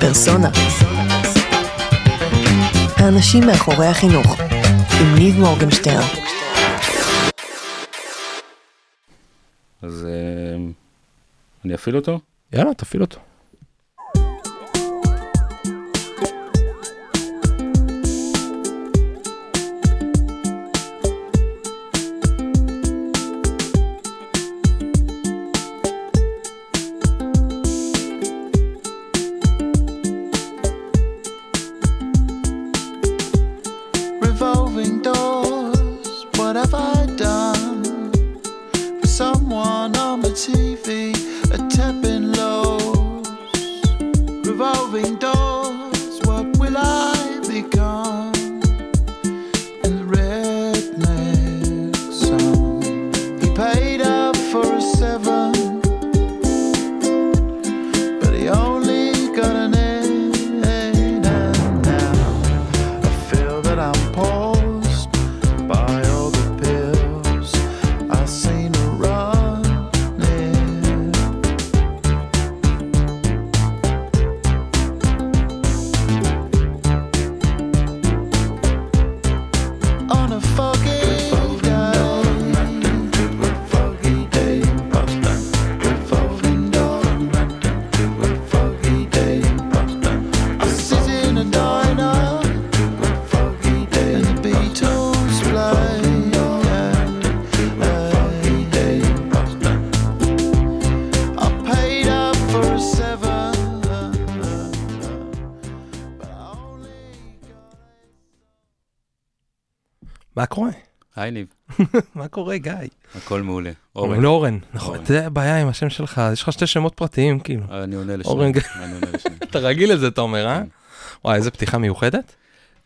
פרסונה. האנשים מאחורי החינוך, עם ניב מורגנשטרן. אז אה, אני אפעיל אותו? יאללה, תפעיל אותו. מה קורה? היי ניב, מה קורה, גיא? הכל מעולה. אורן, לו אורן. נכון, אורן. זה הבעיה עם השם שלך, יש לך שתי שמות פרטיים, כאילו. אני עונה אורן לשנייה. ג- אני עונה לשנייה. אתה רגיל לזה, אתה אומר, אה? כן. וואי, איזה פתיחה מיוחדת.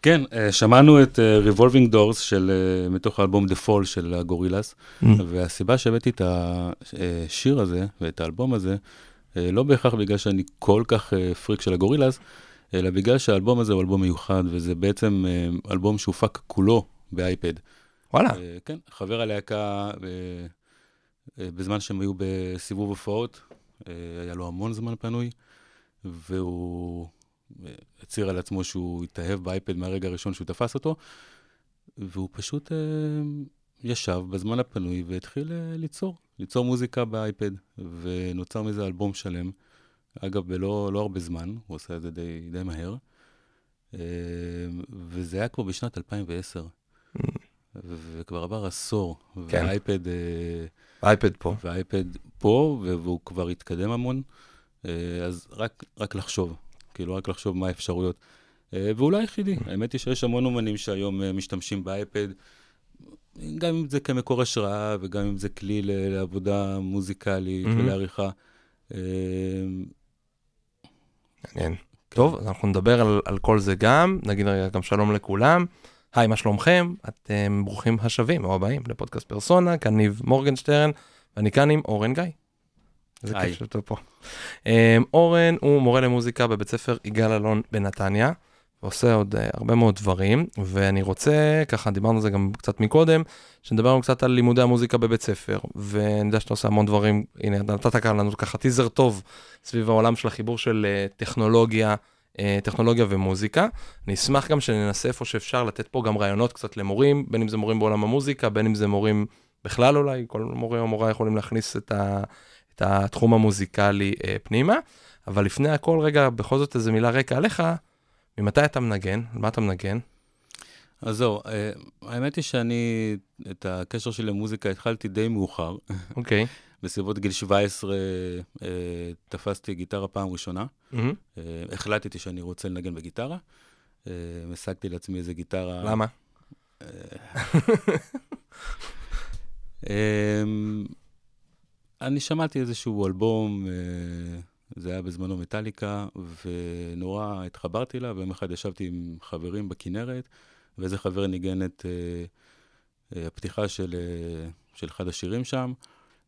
כן, אה, שמענו את Revolving Doors של, אה, מתוך האלבום The Fall של הגורילס, Mm. והסיבה שהבאתי את השיר הזה ואת האלבום הזה, אה, לא בהכרח בגלל שאני כל כך אה, פריק של הגורילס, אלא בגלל שהאלבום הזה הוא אלבום מיוחד, וזה בעצם אה, אלבום שהופק כולו באייפד. וואלה, אה, כן, חבר הלהקה, אה, אה, בזמן שהם היו בסיבוב הופעות, אה, היה לו המון זמן פנוי, והוא אה, הצהיר על עצמו שהוא התאהב באייפד מהרגע הראשון שהוא תפס אותו, והוא פשוט אה, ישב בזמן הפנוי והתחיל אה, ליצור, ליצור מוזיקה באייפד, ונוצר מזה אלבום שלם. אגב, בלא לא הרבה זמן, הוא עושה את זה די, די מהר, וזה היה כבר בשנת 2010. וכבר עבר עשור, כן. והאייפד, אה, אייפד פה. והאייפד פה, והוא כבר התקדם המון, אה, אז רק, רק לחשוב, כאילו רק לחשוב מה האפשרויות. אה, והוא לא היחידי, האמת היא שיש המון אומנים שהיום משתמשים באייפד, גם אם זה כמקור השראה וגם אם זה כלי לעבודה מוזיקלית מהמם. ולעריכה. מעניין. טוב, אז אנחנו נדבר על, על כל זה גם, נגיד רגע גם שלום לכולם. היי, מה שלומכם? אתם ברוכים השבים או הבאים לפודקאסט פרסונה, כאן ניב מורגנשטרן, ואני כאן עם אורן גיא. איזה. כיף שאתה פה. Um, אורן הוא מורה למוזיקה בבית ספר יגאל אלון בנתניה, ועושה עוד uh, הרבה מאוד דברים, ואני רוצה, ככה דיברנו על זה גם קצת מקודם, שנדבר לנו קצת על לימודי המוזיקה בבית ספר, ואני יודע שאתה עושה המון דברים, הנה, נתת כאן לנו ככה טיזר טוב סביב העולם של החיבור של uh, טכנולוגיה, טכנולוגיה ומוזיקה. אני אשמח גם שננסה איפה שאפשר לתת פה גם רעיונות קצת למורים, בין אם זה מורים בעולם המוזיקה, בין אם זה מורים בכלל אולי, כל מורה או מורה יכולים להכניס את, ה, את התחום המוזיקלי uh, פנימה. אבל לפני הכל, רגע, בכל זאת איזה מילה רקע עליך, ממתי אתה מנגן? על מה אתה מנגן? אז זהו, אה, האמת היא שאני, את הקשר שלי למוזיקה התחלתי די מאוחר. אוקיי. בסביבות גיל 17 אה, תפסתי גיטרה פעם ראשונה. מהמם. אה, החלטתי שאני רוצה לנגן בגיטרה. אה, השגתי לעצמי איזה גיטרה. למה? אה, אני שמעתי איזשהו אלבום, אה, זה היה בזמנו מטאליקה, ונורא התחברתי אליו, ויום אחד ישבתי עם חברים בכנרת, ואיזה חבר ניגן את אה, אה, הפתיחה של, אה, של אחד השירים שם,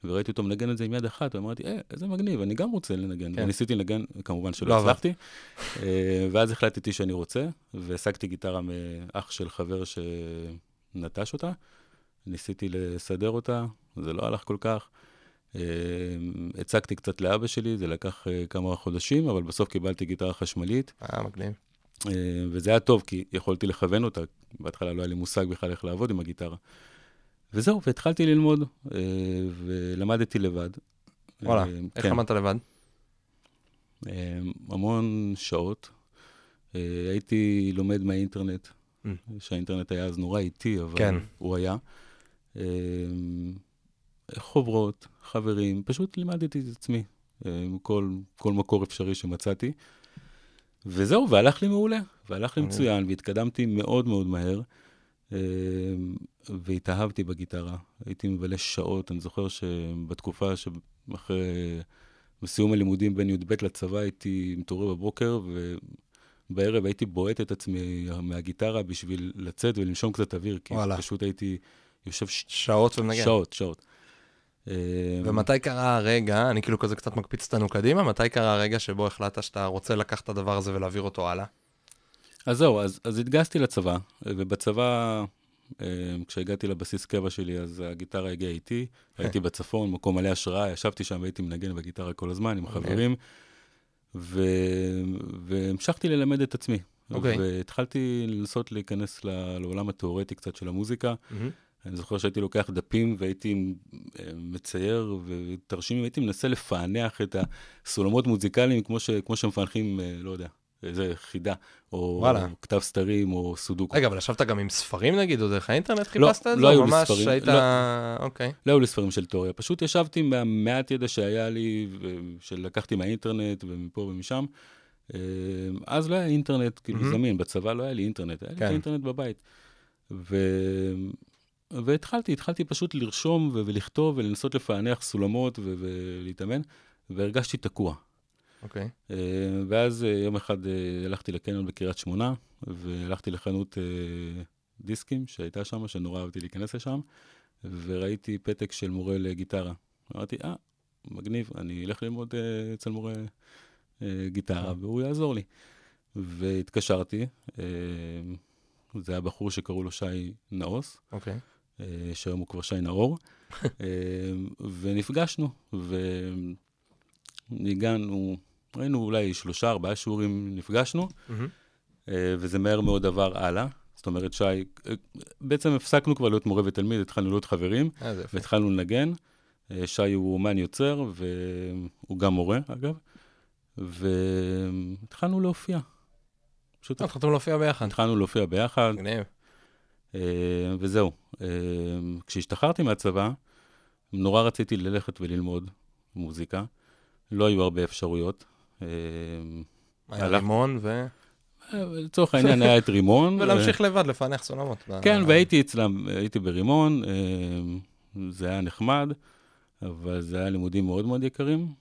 וראיתי אותו מנגן את זה עם יד אחת, ואמרתי, אה, איזה מגניב, אני גם רוצה לנגן. כן. וניסיתי לנגן, כמובן שלא לא. הצלחתי. אה, ואז החלטתי שאני רוצה, והשגתי גיטרה מאח של חבר שנטש אותה. ניסיתי לסדר אותה, זה לא הלך כל כך. אה, הצגתי קצת לאבא שלי, זה לקח אה, כמה חודשים, אבל בסוף קיבלתי גיטרה חשמלית, אה, מגניב. וזה היה טוב, כי יכולתי לכוון אותה. בהתחלה לא היה לי מושג בכלל איך לעבוד עם הגיטרה. וזהו, והתחלתי ללמוד, אה, ולמדתי לבד. וואלה, אה, איך כן. למדת לבד? אה, המון שעות. הייתי לומד מהאינטרנט, Mm. שהאינטרנט היה אז נורא איטי, אבל כן. הוא היה. חוברות, חברים, פשוט לימדתי את עצמי, כל, כל מקור אפשרי שמצאתי. וזהו, והלך לי מעולה, והלך לי. מצוין, והתקדמתי מאוד מאוד מהר, והתאהבתי בגיטרה. הייתי מבלה שעות, אני זוכר שבתקופה שאחרי, בסיום הלימודים בין י"ב לצבא, הייתי מתעורר בבוקר, ובערב הייתי בועט את עצמי מהגיטרה בשביל לצאת ולנשום קצת אוויר, כי וואלה. פשוט הייתי יושב ש... שעות ומנגן. שעות, שעות. אה, ומתי קרה הרגע, אני כאילו כזה קצת מקפיץ אותנו קדימה, מתי קרה הרגע שבו החלטת שאתה רוצה לקחת את הדבר הזה ולהעביר אותו הלאה? אז זהו, אז, אז התגייסתי לצבא, ובצבא, אה, כשהגעתי לבסיס קבע שלי, אז הגיטרה הגיעה איתי, הייתי בצפון, מקום מלא השראה, ישבתי שם והייתי מנגן בגיטרה כל הזמן עם אוקיי. חברים, ו... והמשכתי ללמד את עצמי. אוקיי. והתחלתי לנסות להיכנס לעולם התיאורטי קצת של המוזיקה. מהמם. אני זוכר שהייתי לוקח דפים והייתי אה, מצייר ותרשימים, הייתי מנסה לפענח את הסולמות מוזיקליים כמו, ש, כמו שמפענחים, אה, לא יודע, איזה חידה, או וואלה. כתב סתרים, או סודוקו. רגע, אבל ישבת גם עם ספרים נגיד, או דרך האינטרנט חיפשת את זה? לא או היו לי ספרים, היית... לא. אוקיי. לא היו לי ספרים של תיאוריה, פשוט ישבתי עם המעט ידע שהיה לי, שלקחתי מהאינטרנט ומפה ומשם. אה, אז לא היה אינטרנט כאילו מהמם. זמין, בצבא לא היה לי אינטרנט, היה לי כן. את האינטרנט בבית. ו... והתחלתי, התחלתי פשוט לרשום ולכתוב ולנסות לפענח סולמות ולהתאמן, והרגשתי תקוע. אוקיי. אה, ואז אה, יום אחד אה, הלכתי לקניון בקריית שמונה, והלכתי לחנות דיסקים שהייתה שם, שנורא אהבתי להיכנס לשם, וראיתי פתק של מורה לגיטרה. אמרתי, אה, מגניב, אני אלך ללמוד אצל מורה גיטרה, והוא יעזור לי. והתקשרתי, זה היה בחור שקראו לו שי נאוס, אוקיי. אה, שהיום הוא כבר שי נאור, ונפגשנו, וניגענו, ראינו אולי שלושה, ארבעה שיעורים נפגשנו. אה, וזה מהר מאוד עבר הלאה. זאת אומרת, שי, אה, בעצם הפסקנו כבר להיות מורה ותלמיד, התחלנו להיות חברים, אה. והתחלנו לנגן. שי הוא אומן יוצר, והוא גם מורה, אגב, והתחלנו להופיע. פשוט התחלתם להופיע ביחד. התחלנו להופיע ביחד, מגניב. וזהו. כשהשתחררתי מהצבא, נורא רציתי ללכת וללמוד מוזיקה. לא היו הרבה אפשרויות. אה, היה רימון ו... אה, לצורך העניין היה את רימון. ולהמשיך לבד לפענח סולמות. כן, והייתי אצלם, הייתי ברימון, אה, זה היה נחמד, אבל זה היה לימודים מאוד מאוד יקרים.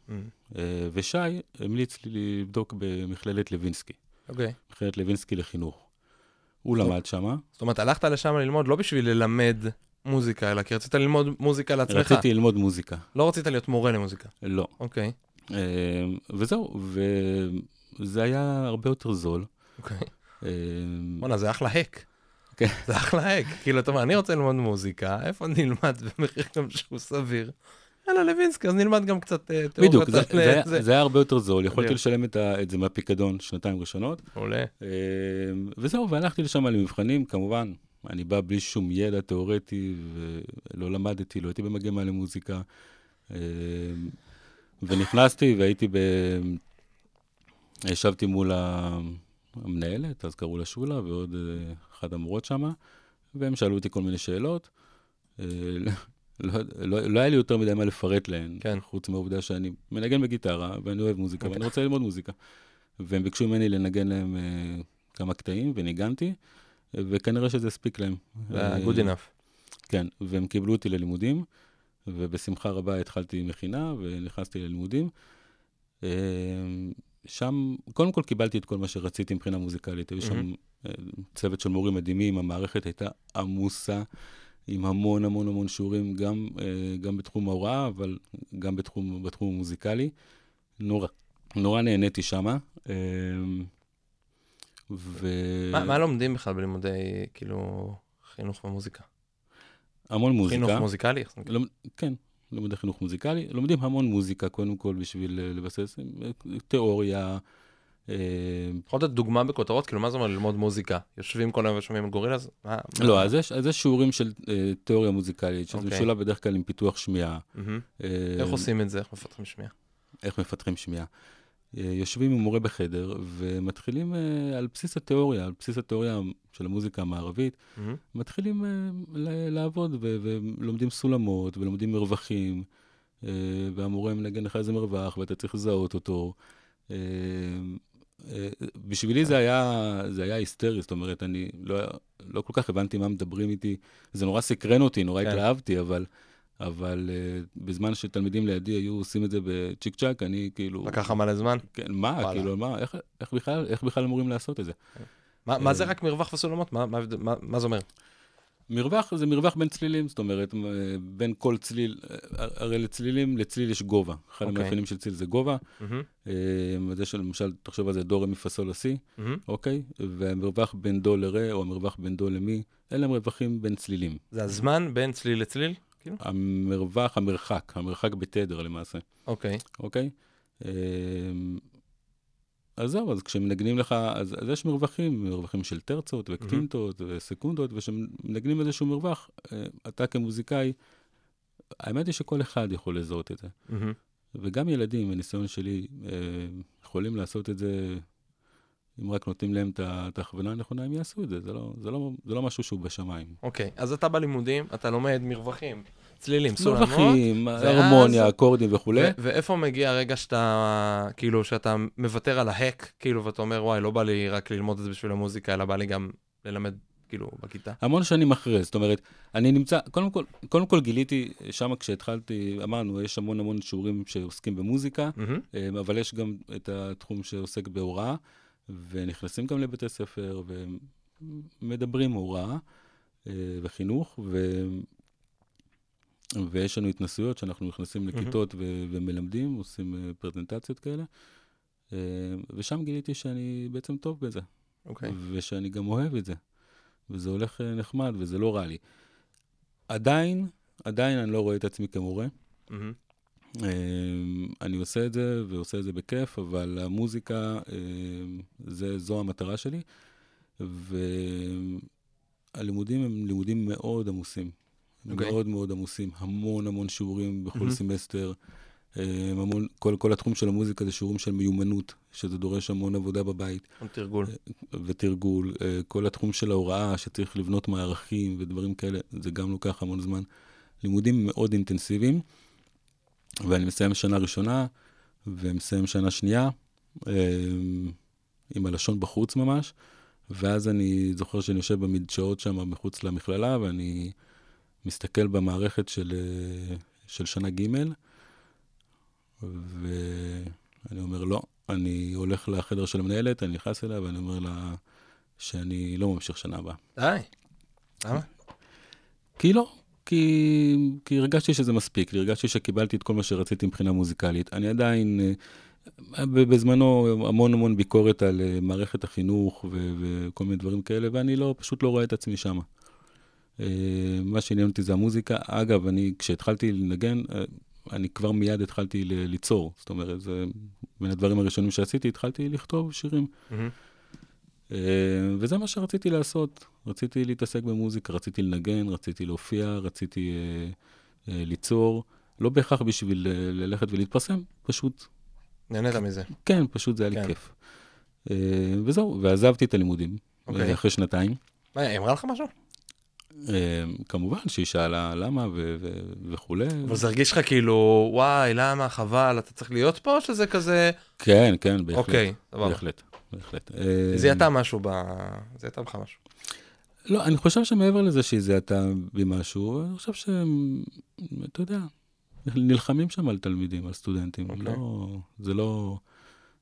אה, ושי המליץ לי לבדוק במכללת לוינסקי, אוקיי. מכללת לוינסקי לחינוך. הוא טוב. למד שמה, זאת אומרת, הלכת לשם ללמוד לא בשביל ללמד מוזיקה, אלא כי רצית ללמוד מוזיקה לעצמך. רציתי ללמוד מוזיקה. לא רצית להיות מורה למוזיקה. לא. אוקיי. אה, וזהו, וזה היה הרבה יותר זול. אוקיי. אה, בואנה, זה אחלה האק. כן. זה אחלה האק. כאילו, אתה אומר, אני רוצה ללמוד מוזיקה, איפה נלמד במחיר גם שהוא סביר? יאללה, לוינסקי, אז נלמד גם קצת אה, תיאוריות בדיוק, זה- היה- הרבה יותר זול, יכולתי. לשלם את זה מהפיקדון שנתיים ראשונות. מעולה. אה, וזהו, והלכתי לשם למבחנים, כמובן, אני בא בלי שום ידע תיאורטי, ולא למדתי, לא הייתי במגמה למוזיקה. ונכנסתי והייתי ב... ישבתי מול המנהלת, אז קראו לה שולה, ועוד אה, אחת המורות שם, והם שאלו אותי כל מיני שאלות. אה, לא, לא, לא היה לי יותר מדי מה לפרט להן, כן. חוץ מהעובדה שאני מנגן בגיטרה, ואני אוהב מוזיקה. ואני רוצה ללמוד מוזיקה. והם ביקשו ממני לנגן להם אה, כמה קטעים, וניגנתי, וכנראה שזה הספיק להם. זה היה good enough. כן, והם קיבלו אותי ללימודים, ובשמחה רבה התחלתי מכינה ונכנסתי ללימודים. אה, שם, קודם כל קיבלתי את כל מה שרציתי מבחינה מוזיקלית. היו שם אה, צוות של מורים מדהימים, המערכת הייתה עמוסה, עם המון המון המון שיעורים, גם, אה, גם בתחום ההוראה, אבל גם בתחום, בתחום המוזיקלי. נורא, נורא נהניתי שמה. ו... מה מה לומדים בכלל בלימודי, כאילו, חינוך ומוזיקה? המון מוזיקה. חינוך מוזיקלי? לומד- כן, לימודי חינוך מוזיקלי, לומדים המון מוזיקה, קודם כל בשביל אה, לבסס אה, תיאוריה. אה, יכול לתת דוגמה בכותרות? כאילו, מה זה אומר ללמוד מוזיקה? יושבים כל היום ושומעים גורילאז? לא, אז יש, שיעורים של אה, תיאוריה מוזיקלית, שזה אוקיי. משולב בדרך כלל עם פיתוח שמיעה. אה, איך עושים את זה? איך מפתחים שמיעה? איך מפתחים שמיעה. אה, יושבים עם מורה בחדר ומתחילים אה, על בסיס התיאוריה, על בסיס התיאוריה של המוזיקה המערבית, מהמם. מתחילים אה, לעבוד ו- ולומדים סולמות ולומדים מרווחים, והמורה מנגן לך איזה מרווח ואתה צריך לזהות אותו. בשבילי זה היה, זה היה היסטרי, זאת אומרת, אני לא, לא כל כך הבנתי מה מדברים איתי. זה נורא סקרן אותי, נורא כן. התלהבתי, אבל, אבל אה, בזמן שתלמידים לידי היו עושים את זה בצ'יק צ'אק, אני כאילו... לקח לך מלא זמן? כן, מה, וואלה. כאילו, מה, איך, איך, בכלל, איך בכלל אמורים לעשות את זה? מה מה זה אה. רק מרווח וסולמות? מה- מה מה- מה זה אומר? מרווח זה מרווח בין צלילים, זאת אומרת, אה, בין כל צליל, הרי לצלילים, לצליל יש גובה. אחד אוקיי. המאפיינים של צליל זה גובה. אה, זה שלמשל, תחשוב על זה, דו רמי פסול לסי, מהמם. אוקיי? והמרווח בין דו לרה, או המרווח בין דו למי, אלה מרווחים בין צלילים. זה הזמן בין צליל לצליל? כאילו? המרווח, המרחק, המרחק בתדר למעשה, אוקיי. אוקיי? אה, אז זהו, אז כשמנגנים לך, אז, אז יש מרווחים, מרווחים של טרצות וקטינטות וסקונדות, וכשמנגנים איזשהו מרווח, אה, אתה כמוזיקאי, האמת היא שכל אחד יכול לזהות את זה. מהמם. וגם ילדים, הניסיון שלי, אה, יכולים לעשות את זה, אם רק נותנים להם את ההכוונה הנכונה, הם יעשו את זה. זה לא, זה לא, זה לא משהו שהוא בשמיים. אוקיי, אז אתה בלימודים, אתה לומד מרווחים, צלילים, סולמות. מרווחים, ואז- הרמוניה, אקורדים וכולי. ו- ואיפה מגיע הרגע שאתה, כאילו, שאתה מוותר על ההק, כאילו, ואתה אומר, וואי, לא בא לי רק ללמוד את זה בשביל המוזיקה, אלא בא לי גם ללמד, כאילו, בכיתה. המון שנים אחרי, זאת אומרת, אני נמצא, קודם כל, קודם כל גיליתי, שם כשהתחלתי, אמרנו, יש המון המון שיעורים שעוסקים במוזיקה. אה, אבל יש גם את התחום שעוסק בהוראה, ונכנסים גם לבתי ספר, ומדברים הוראה אה, וחינוך, ו... ויש לנו התנסויות שאנחנו נכנסים לכיתות ו... ומלמדים, עושים אה, פרזנטציות כאלה, אה, ושם גיליתי שאני בעצם טוב בזה. אוקיי. ושאני גם אוהב את זה. וזה הולך נחמד וזה לא רע לי. עדיין, עדיין אני לא רואה את עצמי כמורה. מהמם. אה, אני עושה את זה ועושה את זה בכיף, אבל המוזיקה, אה, זה, זו המטרה שלי. והלימודים הם לימודים מאוד עמוסים. הם אוקיי. מאוד מאוד עמוסים. המון המון שיעורים בכל מהמם. סמסטר. אה, המון, כל, כל התחום של המוזיקה זה שיעורים של מיומנות, שזה דורש המון עבודה בבית. עוד תרגול. ותרגול, אה, כל התחום של ההוראה, שצריך לבנות מערכים ודברים כאלה, זה גם לוקח המון זמן. לימודים מאוד אינטנסיביים, ואני מסיים שנה ראשונה, ומסיים שנה שנייה, אה, עם הלשון בחוץ ממש, ואז אני זוכר שאני יושב במדשאות שם מחוץ למכללה, ואני מסתכל במערכת של, אה, של שנה ג', ואני אומר, לא, אני הולך לחדר של המנהלת, אני נכנס אליה ואני אומר לה שאני לא ממשיך שנה הבאה. די. למה? כי לא, כי, כי הרגשתי שזה מספיק, הרגשתי שקיבלתי את כל מה שרציתי מבחינה מוזיקלית. אני עדיין, אה, בזמנו המון המון ביקורת על אה, מערכת החינוך ו- וכל מיני דברים כאלה, ואני לא, פשוט לא רואה את עצמי שם. מה שעניין אותי זה המוזיקה. אגב, אני, כשהתחלתי לנגן, אה, אני כבר מיד התחלתי ליצור. זאת אומרת, זה בין הדברים הראשונים שעשיתי, התחלתי לכתוב שירים. מהמם. אה, וזה מה שרציתי לעשות. רציתי להתעסק במוזיקה, רציתי לנגן, רציתי להופיע, רציתי אה, אה, ליצור. לא בהכרח בשביל ללכת ולהתפרסם, פשוט, נהנית מזה. כן, פשוט זה היה לי כן. כיף. וזהו, ועזבתי את הלימודים אוקיי. אה, אחרי שנתיים. מה, היא אמרה לך משהו? כמובן שהיא שאלה למה ו- ו- וכולי. אבל זה הרגיש לך כאילו, וואי, למה, חבל, אתה צריך להיות פה, או שזה כזה... כן, כן, בהחלט. אוקיי, סבבה. בהחלט, בהחלט. אה, זיהתה משהו ב... זיהתה בך משהו. לא, אני חושב שמעבר לזה שהיא זיהתה בי משהו, אני חושב שהם, אתה יודע, נלחמים שם על תלמידים, על סטודנטים. אוקיי. לא, זה לא,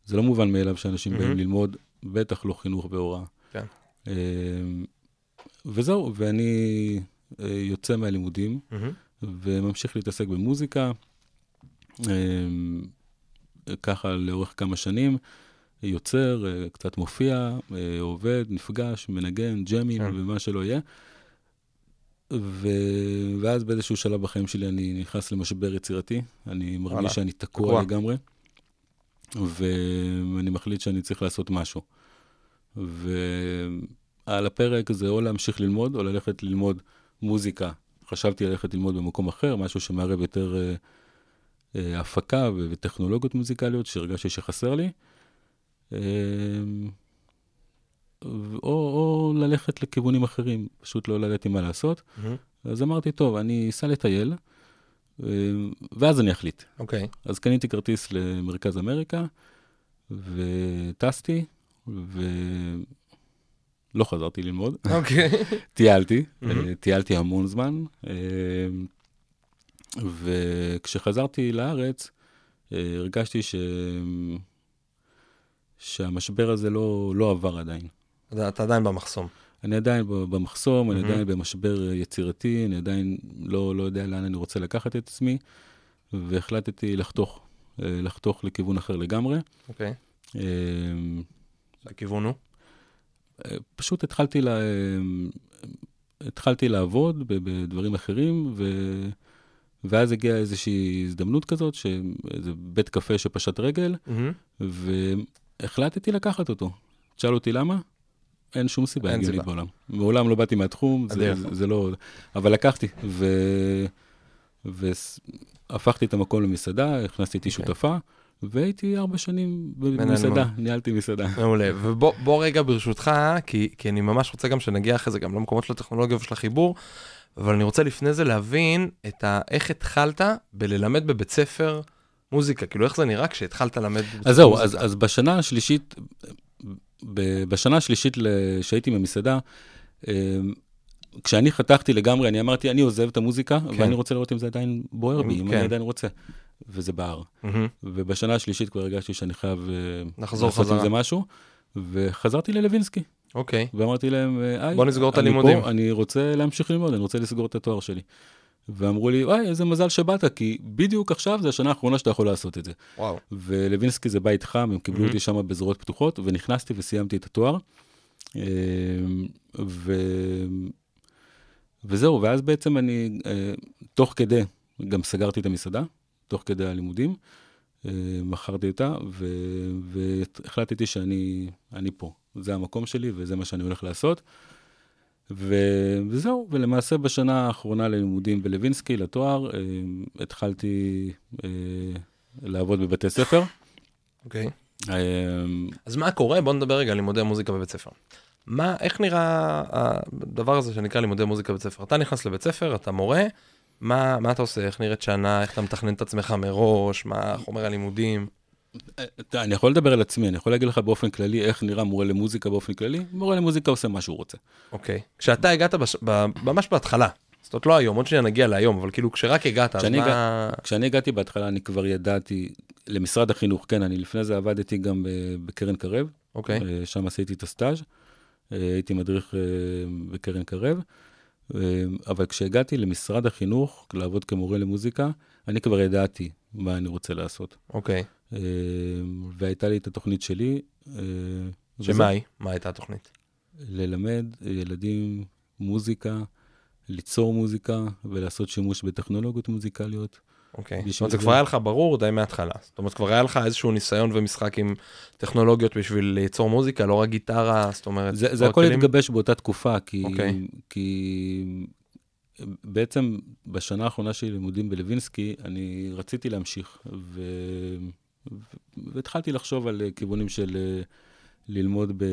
זה לא מובן מאליו שאנשים באים מהמם. ללמוד, בטח לא חינוך והוראה. כן. אה, וזהו, ואני אה, יוצא מהלימודים מהמם. וממשיך להתעסק במוזיקה, אה, ככה לאורך כמה שנים. יוצר, אה, קצת מופיע, אה, עובד, נפגש, מנגן, ג'מים כן. ומה שלא יהיה. ו... ואז באיזשהו שלב בחיים שלי אני נכנס למשבר יצירתי, אני וואלה. מרגיש שאני תקוע, תקוע. לגמרי, ואני מחליט שאני צריך לעשות משהו. ועל הפרק זה או להמשיך ללמוד, או ללכת ללמוד מוזיקה. חשבתי ללכת ללמוד במקום אחר, משהו שמערב יותר אה, אה, הפקה וטכנולוגיות מוזיקליות, שהרגשתי שחסר לי. ו- או, או ללכת לכיוונים אחרים, פשוט לא ידעתי מה לעשות. מהמם. אז אמרתי, טוב, אני אסע לטייל, אה, ואז אני אחליט. אוקיי. אז קניתי כרטיס למרכז אמריקה, וטסתי, ולא חזרתי ללמוד. אוקיי. טיילתי, מהמם. אה, טיילתי המון זמן, אה, וכשחזרתי לארץ, אה, הרגשתי ש... שהמשבר הזה לא, לא עבר עדיין. אתה עדיין במחסום. אני עדיין במחסום, אני מהמם. עדיין במשבר יצירתי, אני עדיין לא, לא יודע לאן אני רוצה לקחת את עצמי, והחלטתי לחתוך, אה, לחתוך לכיוון אחר לגמרי. אוקיי. אה, הכיוון הוא? אה, פשוט התחלתי, לה, אה, התחלתי לעבוד בדברים אחרים, ו... ואז הגיעה איזושהי הזדמנות כזאת, שאיזה בית קפה שפשט רגל, מהמם. והחלטתי לקחת אותו. תשאל אותי למה? אין שום סיבה אין הגיונית סיבה. בעולם. מעולם לא באתי מהתחום. זה, זה, זה לא... אבל לקחתי, ו... והפכתי את המקום למסעדה, הכנסתי איתי אוקיי. שותפה, והייתי ארבע שנים במסעדה. ניהלתי מסעדה. מעולה. ובוא בוא רגע ברשותך, כי, כי אני ממש רוצה גם שנגיע אחרי זה גם למקומות של הטכנולוגיה ושל החיבור, אבל אני רוצה לפני זה להבין את ה... איך התחלת בללמד בבית ספר מוזיקה, כאילו איך זה נראה כשהתחלת ללמד אז זהו? אז, אז בשנה השלישית, ב- בשנה השלישית שהייתי במסעדה, אה, כשאני חתכתי לגמרי, אני אמרתי, אני עוזב את המוזיקה, כן. ואני רוצה לראות אם זה עדיין בוער בי, אם כן. אני עדיין רוצה. וזה בער. מהמם. ובשנה השלישית כבר הרגשתי שאני חייב אה, לחזור לעשות חזרה. עם זה משהו, וחזרתי ללווינסקי, אוקיי. ואמרתי להם, אה, היי, בוא נסגור את אני הלימודים." פה, אני רוצה להמשיך ללמוד, אני רוצה לסגור את התואר שלי. ואמרו לי, וואי, איזה מזל שבאת, כי בדיוק עכשיו זה השנה האחרונה שאתה יכול לעשות את זה. וואו. ולווינסקי זה בית חם, הם קיבלו Mhm. אותי שם בזרועות פתוחות, ונכנסתי וסיימתי את התואר. אה, ו... וזהו, ואז בעצם אני, אה, תוך כדי, גם סגרתי את המסעדה, תוך כדי הלימודים, אה, מכרתי אותה, ו... והחלטתי שאני אני פה. זה המקום שלי וזה מה שאני הולך לעשות. ו... וזהו, ולמעשה בשנה האחרונה ללימודים בלווינסקי, לתואר, אה, התחלתי אה, לעבוד בבתי ספר. אוקיי. אה, אז מה קורה? בוא נדבר רגע על לימודי מוזיקה בבית ספר. מה, איך נראה הדבר הזה שנקרא לימודי מוזיקה בבית ספר? אתה נכנס לבית ספר, אתה מורה, מה, מה אתה עושה? איך נראית שנה? איך אתה מתכנן את עצמך מראש? מה חומר הלימודים? אני יכול לדבר על עצמי, אני יכול להגיד לך באופן כללי איך נראה מורה למוזיקה באופן כללי. מורה למוזיקה עושה מה שהוא רוצה. אוקיי. כשאתה הגעת בש... ב... ממש בהתחלה, זאת אומרת לא היום, עוד שניה נגיע להיום, אבל כאילו כשרק הגעת, אז כשאני מה... כשאני הגעתי בהתחלה, אני כבר ידעתי, למשרד החינוך, כן, אני לפני זה עבדתי גם בקרן קרב, אוקיי, אה, שם עשיתי את הסטאז', אה, הייתי מדריך אה, בקרן קרב, אבל כשהגעתי למשרד החינוך, לעבוד כמורה למוזיקה, אני כבר ידעתי מה אני רוצה לעשות. אוקיי. אה, והייתה לי את התוכנית שלי. אה, שמה. היא? מה הייתה התוכנית? ללמד ילדים מוזיקה, ליצור מוזיקה ולעשות שימוש בטכנולוגיות מוזיקליות. אוקיי. בשביל זאת אומרת, זה כבר היה לך ברור די מההתחלה. זאת אומרת, כבר היה לך איזשהו ניסיון ומשחק עם טכנולוגיות בשביל ליצור מוזיקה, לא רק גיטרה, זאת אומרת... זה, זה הכל? התגבש באותה תקופה, כי, אוקיי. כי בעצם בשנה האחרונה שלי לימודים בלווינסקי, אני רציתי להמשיך, ו... והתחלתי לחשוב על אה, כיוונים של אה, ללמוד ב...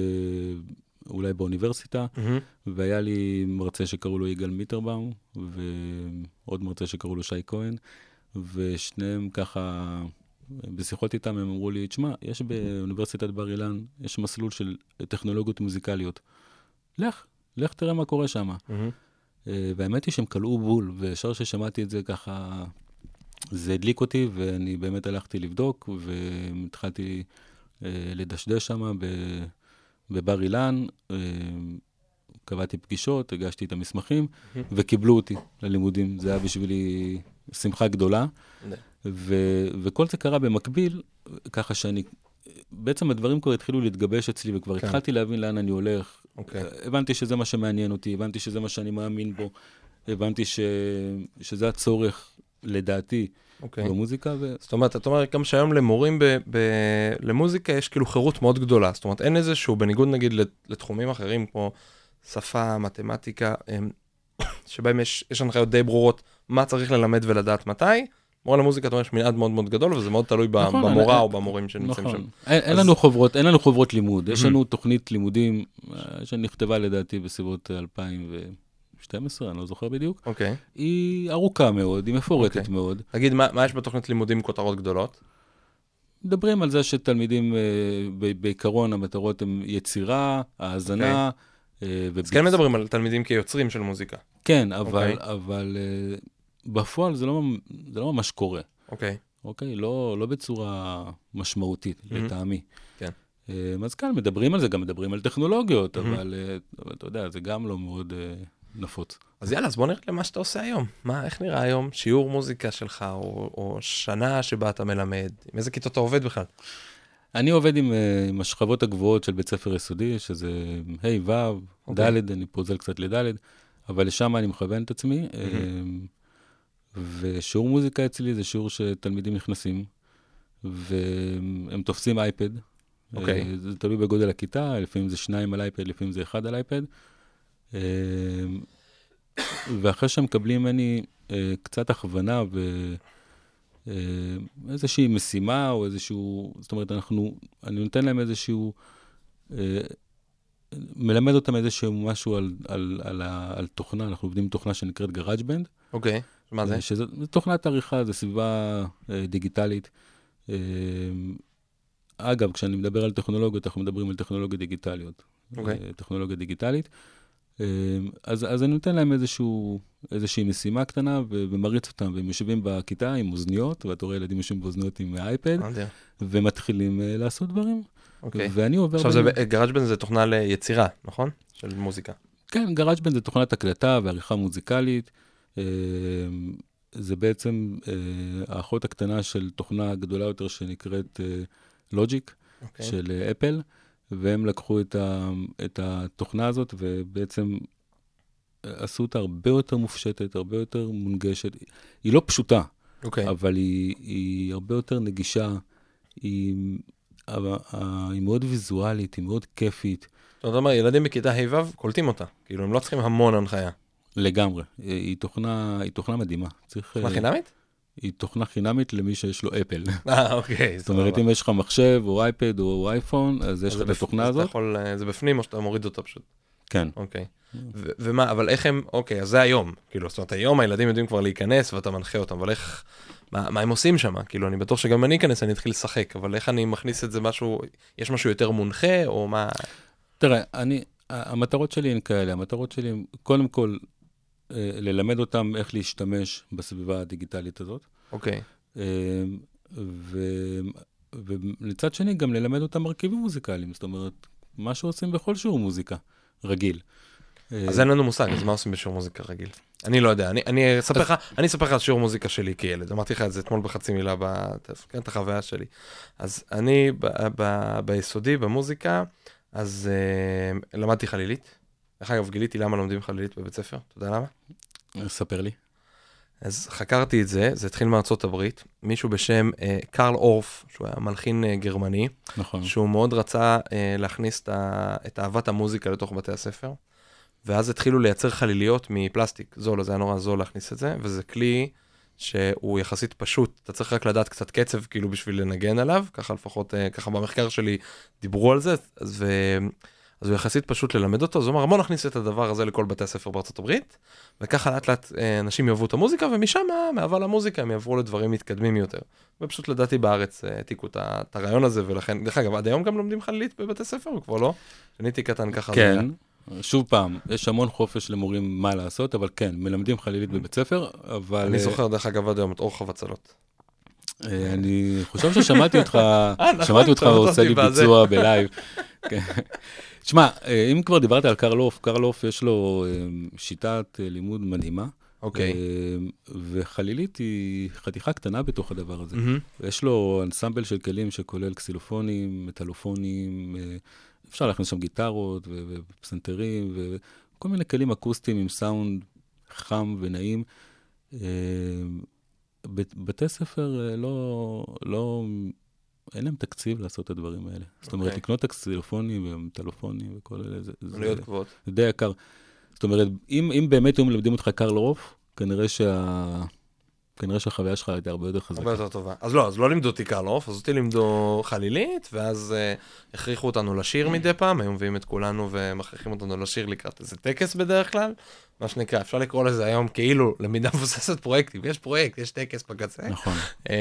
אולי באוניברסיטה, מהמם. והיה לי מרצה שקראו לו יגאל מיטרבאום, ועוד מרצה שקראו לו שי כהן, ושניהם ככה, בשיחות איתם הם אמרו לי, תשמע, יש באוניברסיטת בר אילן, יש מסלול של טכנולוגיות מוזיקליות. לך, לך תראה מה קורה שם. מהמם. והאמת היא שהם כלאו בול, וישר ששמעתי את זה ככה, זה הדליק אותי, ואני באמת הלכתי לבדוק, והתחלתי אה, לדשדש שם בבר אילן. אה, קבעתי פגישות, הגשתי את המסמכים, וקיבלו אותי ללימודים. זה היה בשבילי שמחה גדולה. ו- וכל זה קרה במקביל, ככה שאני, בעצם הדברים כבר התחילו להתגבש אצלי, וכבר כן. התחלתי להבין לאן אני הולך. אוקיי. הבנתי שזה מה שמעניין אותי, הבנתי שזה מה שאני מאמין בו. הבנתי ש... שזה הצורך, לדעתי, אוקיי. במוזיקה, ו... זאת אומרת, אתה אומר גם שהיום למורים ב, ב, למוזיקה יש כאילו חירות מאוד גדולה. זאת אומרת, אין איזשהו, בניגוד נגיד לת- לתחומים אחרים כמו שפה, מתמטיקה, הם, שבהם יש, יש הנחיות די ברורות מה צריך ללמד ולדעת מתי. מורה למוזיקה, אתה אומר, יש מנעד מאוד מאוד גדול, וזה מאוד תלוי נכון, במורה אני- או במורים שנמצאים שם. נכון. אין, אין אז- לנו חוברות, אין לנו חוברות לימוד. יש. לנו תוכנית לימודים אה, שנכתבה לדעתי בסביבות 2012, אני לא זוכר בדיוק. אוקיי. היא ארוכה מאוד, היא מפורטת אוקיי. מאוד. תגיד, מה, מה יש בתוכנית לימודים עם כותרות גדולות? מדברים על זה שתלמידים, אה, בעיקרון המטרות הן יצירה, האזנה. אה, אז וביצ- כן מדברים על תלמידים כיוצרים של מוזיקה. כן, אבל, אוקיי. אבל אה, בפועל זה לא, זה לא ממש קורה. אוקיי. אוקיי? לא, לא בצורה משמעותית, מהמם. לטעמי. כן. אה, אז כאן מדברים על זה, גם מדברים על טכנולוגיות, מהמם. אבל, אה, אבל אתה יודע, זה גם לא מאוד אה, נפוץ. אז יאללה, אז בוא נראה למה שאתה עושה היום. מה, איך נראה היום שיעור מוזיקה שלך, או, או שנה שבה אתה מלמד? עם איזה כיתות אתה עובד בכלל? אני עובד עם, אה, עם השכבות הגבוהות של בית ספר יסודי, שזה ה', ו', אוקיי. ד', אני פוזל קצת לד', אבל לשם אני מכוון את עצמי. אה, ושיעור מוזיקה אצלי זה שיעור שתלמידים נכנסים, והם תופסים אייפד. אוקיי. אה, זה תלוי בגודל הכיתה, לפעמים זה שניים על אייפד, לפעמים זה אחד על אייפד. אה, ואחרי שהם מקבלים ממני אה, קצת הכוונה ואיזושהי משימה או איזשהו, זאת אומרת, אנחנו, אני נותן להם איזשהו, אה, מלמד אותם איזשהו משהו על, על, על, על תוכנה, אנחנו עובדים עם תוכנה שנקראת GarageBand. אוקיי, מה זה? זה תוכנת עריכה, זו סביבה אה, דיגיטלית. אה, אגב, כשאני מדבר על טכנולוגיות, אנחנו מדברים על טכנולוגיות דיגיטליות. אוקיי. אה, טכנולוגיה דיגיטלית. אה, אז, אז אני נותן להם איזשהו, איזושהי משימה קטנה ו- ומריץ אותם, והם יושבים בכיתה עם אוזניות, ואתה רואה ילדים יושבים באוזניות עם האייפד, לא יודע. ומתחילים אה, לעשות דברים. אוקיי. ואני עובר... עכשיו, זה בין- GarageBand זה תוכנה ליצירה, נכון? של מוזיקה. כן, GarageBand זה תוכנת הקלטה ועריכה מוזיקלית. אה, זה בעצם אה, האחות הקטנה של תוכנה גדולה יותר שנקראת Logic, אוקיי. של אה, אפל, והם לקחו את, ה, את התוכנה הזאת ובעצם אה, עשו אותה הרבה יותר מופשטת, הרבה יותר מונגשת. היא לא פשוטה, אוקיי. אבל היא, היא הרבה יותר נגישה, היא, ה- ה- היא מאוד ויזואלית, היא מאוד כיפית. זאת אומרת, ילדים בכיתה ה'-ו' קולטים אותה. כאילו, הם לא צריכים המון הנחיה. לגמרי. היא היא תוכנה, היא תוכנה מדהימה. צריך... תוכנה אה, חינמית? היא תוכנה חינמית למי שיש לו אפל. אה, אוקיי. זאת אומרת, אם יש לך מחשב או אייפד או אייפון, אז יש לך את התוכנה הזאת. אה, זה בפנים או שאתה מוריד אותה פשוט. כן. אוקיי. ומה, אבל איך הם, אוקיי, אז זה היום. כאילו, זאת אומרת, היום הילדים יודעים כבר להיכנס ואתה מנחה אותם, אבל איך, מה, מה הם עושים שם? כאילו, אני בטוח שגם אני אכנס אני אתחיל לשחק, אבל איך אני מכניס את זה משהו, יש משהו יותר מונחה, או מה? תראה, אני, המטרות שלי הן כאלה. המטרות שלי הן קודם כל ללמד אותם איך להשתמש בסביבה הדיגיטלית הזאת. אוקיי. אה, ו- ולצד שני, גם ללמד אותם מרכיבים מוזיקליים. זאת אומרת, מה שעושים בכל שיעור מוזיקה, רגיל. אז אין לנו מושג, אז מה עושים בשיעור מוזיקה רגיל? אני לא יודע, אני, אני אספר לך, אני אספר לך על שיעור מוזיקה שלי כילד, אמרתי לך את זה אתמול בחצי מילה כן, את החוויה שלי. אז אני ב, ב, ביסודי, במוזיקה, אז uh, למדתי חלילית. דרך אגב, גיליתי למה לומדים חלילית בבית ספר, אתה יודע למה? ספר לי. אז חקרתי את זה, זה התחיל מארצות הברית, מישהו בשם אה, קרל אורף, שהוא היה מלחין אה, גרמני, נכון. שהוא מאוד רצה אה, להכניס את, ה, את אהבת המוזיקה לתוך בתי הספר, ואז התחילו לייצר חליליות מפלסטיק זול, אז היה נורא זול להכניס את זה, וזה כלי שהוא יחסית פשוט, אתה צריך רק לדעת קצת קצב כאילו בשביל לנגן עליו, ככה לפחות, אה, ככה במחקר שלי דיברו על זה, אז, ו... אז הוא יחסית פשוט ללמד אותו, אז הוא אמר בוא נכניס את הדבר הזה לכל בתי הספר בארצות הברית, וככה לאט לאט אה, אנשים יאהבו את המוזיקה, ומשם מאהבה למוזיקה הם יעברו לדברים מתקדמים יותר. ופשוט לדעתי בארץ אה, העתיקו את הרעיון הזה, ולכן, דרך אגב, עד היום גם לומדים חללית בבתי ספר, כבר לא? כשאני הייתי קטן ככה. זה. כן. שוב פעם, יש המון חופש למורים מה לעשות, אבל כן, מלמדים חלילית בבית ספר, אבל... אני אה, זוכר, דרך אגב, עד היום את אור חבצלות. אה, אני חושב ששמעתי אותך, נכון, שמעתי אותך עושה לי. ביצוע בלייב. כן. שמע, אה, אם כבר דיברת על קרל אורף, קרל אורף יש לו אה, שיטת אה, לימוד מדהימה. אוקיי. אה, וחלילית היא חתיכה קטנה בתוך הדבר הזה. יש לו אנסמבל של כלים שכולל קסילופונים, מטלופונים, אה, אפשר להכניס שם גיטרות ופסנתרים וכל מיני כלים אקוסטיים עם סאונד חם ונעים. בתי ספר אה, לא, לא, אין להם תקציב לעשות את הדברים האלה. זאת אומרת, אוקיי. לקנות טקסילופונים וטלפונים וכל אלה, זה, זה, עלויות גבוהות. זה די יקר. זאת אומרת, אם, אם באמת היו מלמדים אותך קר לעוף, כנראה שה... כנראה שהחוויה שלך הייתה הרבה יותר הרבה חזקה. יותר טובה. אז לא, אז לא לימדו אותי קר לעוף, אז אותי לימדו חלילית, ואז uh, הכריחו אותנו לשיר מדי פעם, היו מביאים את כולנו ומכריחים אותנו לשיר לקראת איזה טקס בדרך כלל. מה שנקרא, אפשר לקרוא לזה היום כאילו למידה מבוססת פרויקטים, יש פרויקט, יש טקס בקצה. נכון. אמ,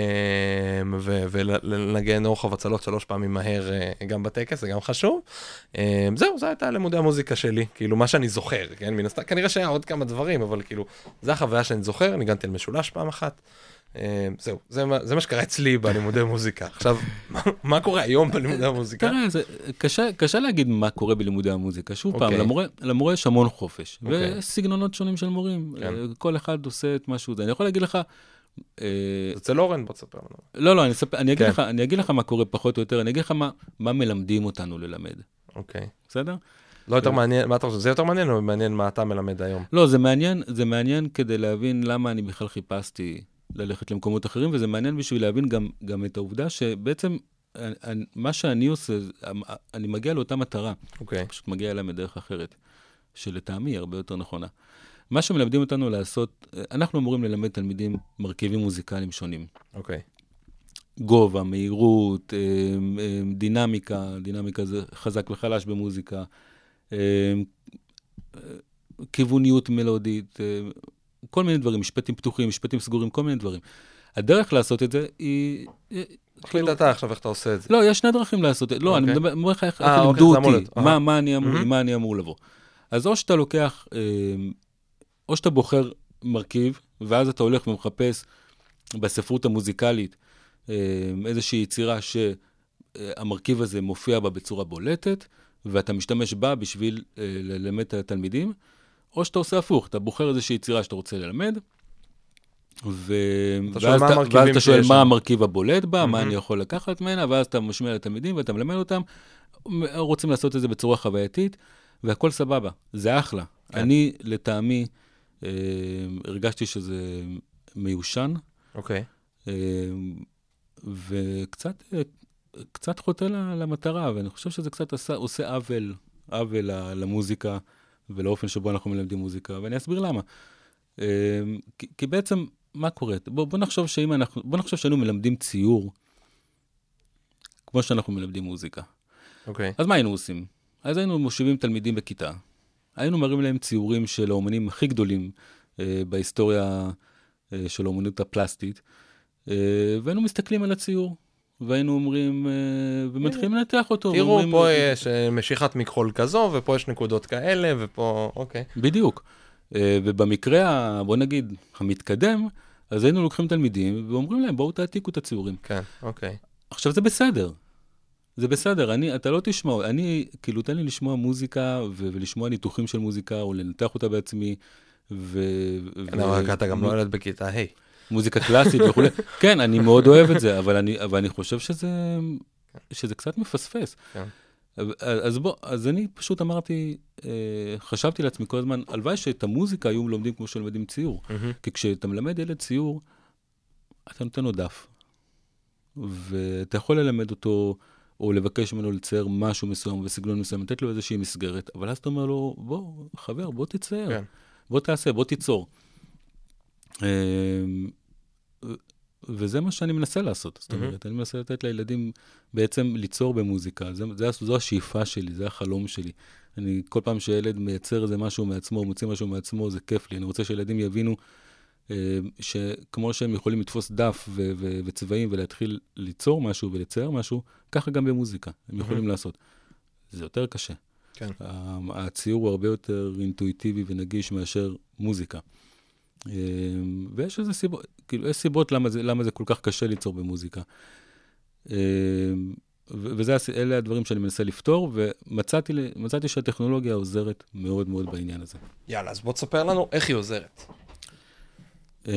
ו- ולנגן רוחב הצלות שלוש פעמים מהר אה, גם בטקס, זה גם חשוב. אמ, זהו, זו הייתה לימודי המוזיקה שלי, כאילו מה שאני זוכר, כן, מן הסתם, כנראה שהיה עוד כמה דברים, אבל כאילו, זו החוויה שאני זוכר, ניגנתי על משולש פעם אחת. אמ, זהו, זה מה, זה מה שקרה אצלי בלימודי מוזיקה. עכשיו, מה, מה קורה היום בלימודי המוזיקה? תראה, זה קשה, קשה להגיד מה קורה בלימודי המוזיקה. שוב פעם, אוקיי. למורה, למורה יש המון חופש. אוקיי. ויש סגנונות שונים של מורים. כן. אה, כל אחד עושה את מה שהוא זה. אני יכול להגיד לך... אה, אצל אורן, בוא תספר לנו. לא, לא, אני, אספר, אני, אגיד כן. לך, אני אגיד לך מה קורה פחות או יותר, אני אגיד לך מה, מה מלמדים אותנו ללמד, אוקיי. בסדר? לא יותר מעניין, מה אתה חושב? זה יותר מעניין או מעניין מה אתה מלמד היום? לא, זה מעניין, זה מעניין כדי להבין למה אני בכלל חיפשתי ללכת למקומות אחרים, וזה מעניין בשביל להבין גם, גם את העובדה שבעצם אני- מה שאני עושה, אני מגיע לאותה מטרה, אוקיי. פשוט מגיע אליה בדרך אחרת, שלטעמי היא הרבה יותר נכונה. מה שמלמדים אותנו לעשות, אנחנו אמורים ללמד תלמידים מרכיבים מוזיקליים שונים. אוקיי. גובה, מהירות, אה, אה, דינמיקה, דינמיקה זה חזק וחלש במוזיקה, אה, כיווניות מלודית, כל מיני דברים, משפטים פתוחים, משפטים סגורים, כל מיני דברים. הדרך לעשות את זה היא... אה, תחליט אתה עכשיו איך אתה עושה את זה. לא, יש שני דרכים לעשות את זה. לא, אני אוקיי. אומר לך איך אה, אוקיי, לימדו אותי. מה- אני אמור- לבוא. אז או שאתה לוקח, אה, או שאתה בוחר מרכיב, ואז אתה הולך ומחפש בספרות המוזיקלית איזושהי יצירה שהמרכיב הזה מופיע בה בצורה בולטת, ואתה משתמש בה בשביל ללמד את התלמידים, או שאתה עושה הפוך, אתה בוחר איזושהי יצירה שאתה רוצה ללמד, ו... אתה ואז מה אתה- ואז אתה שואל מה. המרכיב הבולט בה, מה מהמם. אני יכול לקחת ממנה, ואז אתה משמיע לתלמידים ואתה מלמד אותם. רוצים לעשות את זה בצורה חווייתית, והכל סבבה, זה אחלה. כן. אני, לטעמי, אה, הרגשתי שזה מיושן, אוקיי. אה, וקצת אה, קצת חוטא למטרה, ואני חושב שזה קצת עשה, עושה עוול, עוול למוזיקה ולאופן שבו אנחנו מלמדים מוזיקה, ואני אסביר למה. אה, כי, כי בעצם, מה קורה? בוא, בוא נחשוב שאם אנחנו, בוא נחשוב שהיינו מלמדים ציור, כמו שאנחנו מלמדים מוזיקה. אוקיי. אז מה היינו עושים? אז היינו מושיבים תלמידים בכיתה, היינו מראים להם ציורים של האומנים הכי גדולים אה, בהיסטוריה אה, של האומנות הפלסטית, אה, והיינו מסתכלים על הציור, והיינו אומרים, אה, ומתחילים לנתח אותו. תראו, ואומרים, פה אה, יש אה, משיכת מכחול כזו, ופה יש נקודות כאלה, ופה, אוקיי. בדיוק. ובמקרה, בוא נגיד, המתקדם, אז היינו לוקחים תלמידים ואומרים להם, בואו תעתיקו את הציורים. כן, אוקיי. עכשיו, זה בסדר. זה בסדר, אני, אתה לא תשמע, אני, כאילו, תן לי לשמוע מוזיקה ו- ולשמוע ניתוחים של מוזיקה, או לנתח אותה בעצמי, ו... כן, אבל אתה גם לא ילד בכיתה ה'. מוזיקה קלאסית וכולי. כן, אני מאוד אוהב את זה, אבל אני, אבל אני חושב שזה, שזה קצת מפספס. כן. אז בוא, אז אני פשוט אמרתי, אה, חשבתי לעצמי כל הזמן, הלוואי שאת המוזיקה היו לומדים כמו שלומדים ציור. כי כשאתה מלמד ילד ציור, אתה נותן לו דף. ואתה יכול ללמד אותו, או לבקש ממנו לצייר משהו מסוים בסגנון מסוים, לתת לו איזושהי מסגרת, אבל אז אתה אומר לו, בוא, חבר, בוא תצייר. כן. בוא תעשה, בוא תיצור. ו- וזה מה שאני מנסה לעשות. זאת. אומרת, אני מנסה לתת לילדים בעצם ליצור במוזיקה. זה, זה, זו השאיפה שלי, זה החלום שלי. אני, כל פעם שילד מייצר איזה משהו מעצמו, מוציא משהו מעצמו, זה כיף לי. אני רוצה שילדים יבינו אה, שכמו שהם יכולים לתפוס דף ו- ו- וצבעים ולהתחיל ליצור משהו ולצייר משהו, ככה גם במוזיקה הם יכולים לעשות. זה יותר קשה. כן. הציור הוא הרבה יותר אינטואיטיבי ונגיש מאשר מוזיקה. אה, ויש איזה סיבות, כאילו, יש סיבות למה זה, למה זה כל כך קשה ליצור במוזיקה. אה, ו- וזה, הס- אלה הדברים שאני מנסה לפתור, ומצאתי שהטכנולוגיה עוזרת מאוד מאוד בעניין הזה. יאללה, אז בוא תספר לנו איך היא עוזרת. אה,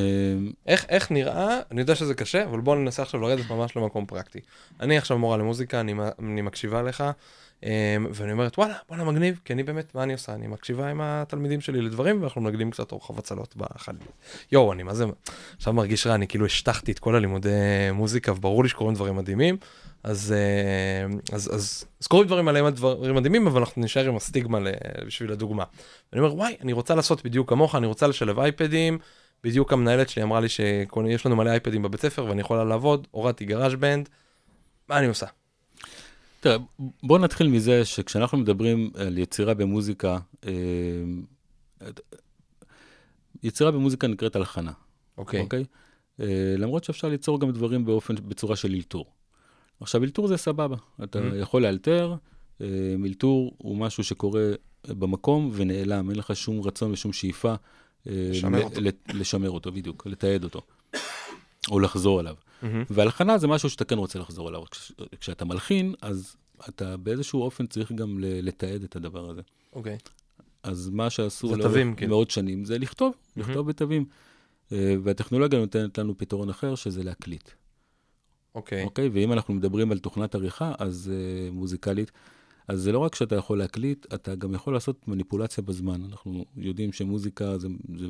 איך, איך נראה, אני יודע שזה קשה, אבל בואו ננסה עכשיו לרדת ממש למקום פרקטי. אני עכשיו מורה למוזיקה, אני, אני מקשיבה לך, אמ, ואני אומרת, וואלה, בואנה מגניב, כי אני באמת, מה אני עושה? אני מקשיבה עם התלמידים שלי לדברים, ואנחנו מנגנים קצת רוחב הצלות בחליל. יואו, אני מה זה, עכשיו מרגיש רע, אני כאילו השטחתי את כל הלימודי מוזיקה, וברור לי שקורים דברים מדהימים, אז, אה, אז, אז, אז קורים דברים עליהם דברים מדהימים, אבל אנחנו נשאר עם הסטיגמה בשביל הדוגמה. אני אומר, וואי, אני רוצה לעשות בדיוק כמוך, אני רוצה לשלב אייפדים, בדיוק המנהלת שלי אמרה לי שיש לנו מלא אייפדים בבית ספר ואני יכולה לעבוד, הורדתי גראז' בנד, מה אני עושה? תראה, בוא נתחיל מזה שכשאנחנו מדברים על יצירה במוזיקה, אה, יצירה במוזיקה נקראת הלחנה, אוקיי. אוקיי? אה, למרות שאפשר ליצור גם דברים באופן, בצורה של אלתור. עכשיו, אלתור זה סבבה, אתה Mhm. יכול לאלתר, אה, אלתור הוא משהו שקורה במקום ונעלם, אין לך שום רצון ושום שאיפה. לשמר ל- אותו. ל- לשמר אותו, בדיוק, לתעד אותו, או לחזור עליו. מהמם. והלחנה זה משהו שאתה כן רוצה לחזור אליו. כש- כשאתה מלחין, אז אתה באיזשהו אופן צריך גם לתעד את הדבר הזה. אוקיי. אז מה שעשו לאורך כאילו. מאות שנים זה לכתוב, מהמם. לכתוב בתווים. אה, והטכנולוגיה נותנת לנו פתרון אחר, שזה להקליט. אוקיי. אוקיי? ואם אנחנו מדברים על תוכנת עריכה, אז אה, מוזיקלית, אז זה לא רק שאתה יכול להקליט, אתה גם יכול לעשות מניפולציה בזמן. אנחנו יודעים שמוזיקה זה, זה,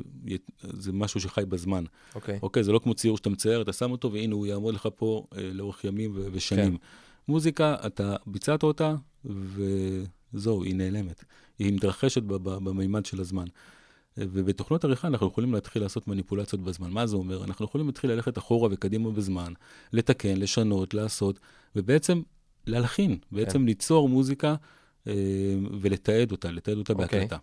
זה משהו שחי בזמן. אוקיי. אוקיי, זה לא כמו ציור שאתה מצייר, אתה שם אותו, והנה הוא יעמוד לך פה אה, לאורך ימים ו- ושנים. כן. מוזיקה, אתה ביצעת אותה, וזהו, היא נעלמת. היא מתרחשת במימד של הזמן. ובתוכנות עריכה אנחנו יכולים להתחיל לעשות מניפולציות בזמן. מה זה אומר? אנחנו יכולים להתחיל ללכת אחורה וקדימה בזמן, לתקן, לשנות, לעשות, ובעצם להלחין, בעצם כן. ליצור מוזיקה אה, ולתעד אותה, לתעד אותה אוקיי. בהקלטה.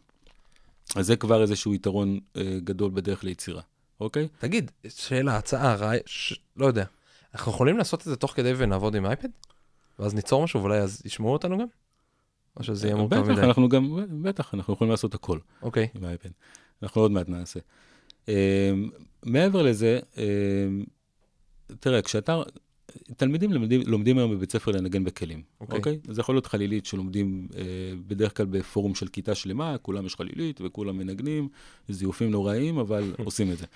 אז זה כבר איזשהו יתרון אה, גדול בדרך ליצירה, אוקיי? תגיד, שאלה, הצעה, רעי... ש... לא יודע. אנחנו יכולים לעשות את זה תוך כדי ונעבוד עם אייפד? ואז ניצור משהו ואולי אז ישמעו אותנו גם? או שזה יהיה מורכב בטח, מדי? אנחנו גם, בטח, אנחנו יכולים לעשות הכל אוקיי. עם האייפד. אנחנו עוד מעט נעשה. אה, מעבר לזה, אה, תראה, כשאתה, תלמידים לומדים, לומדים היום בבית ספר לנגן בכלים, אוקיי. אוקיי? זה יכול להיות חלילית שלומדים אה, בדרך כלל בפורום של כיתה שלמה, כולם יש חלילית וכולם מנגנים, זיופים נוראיים, אבל עושים את זה.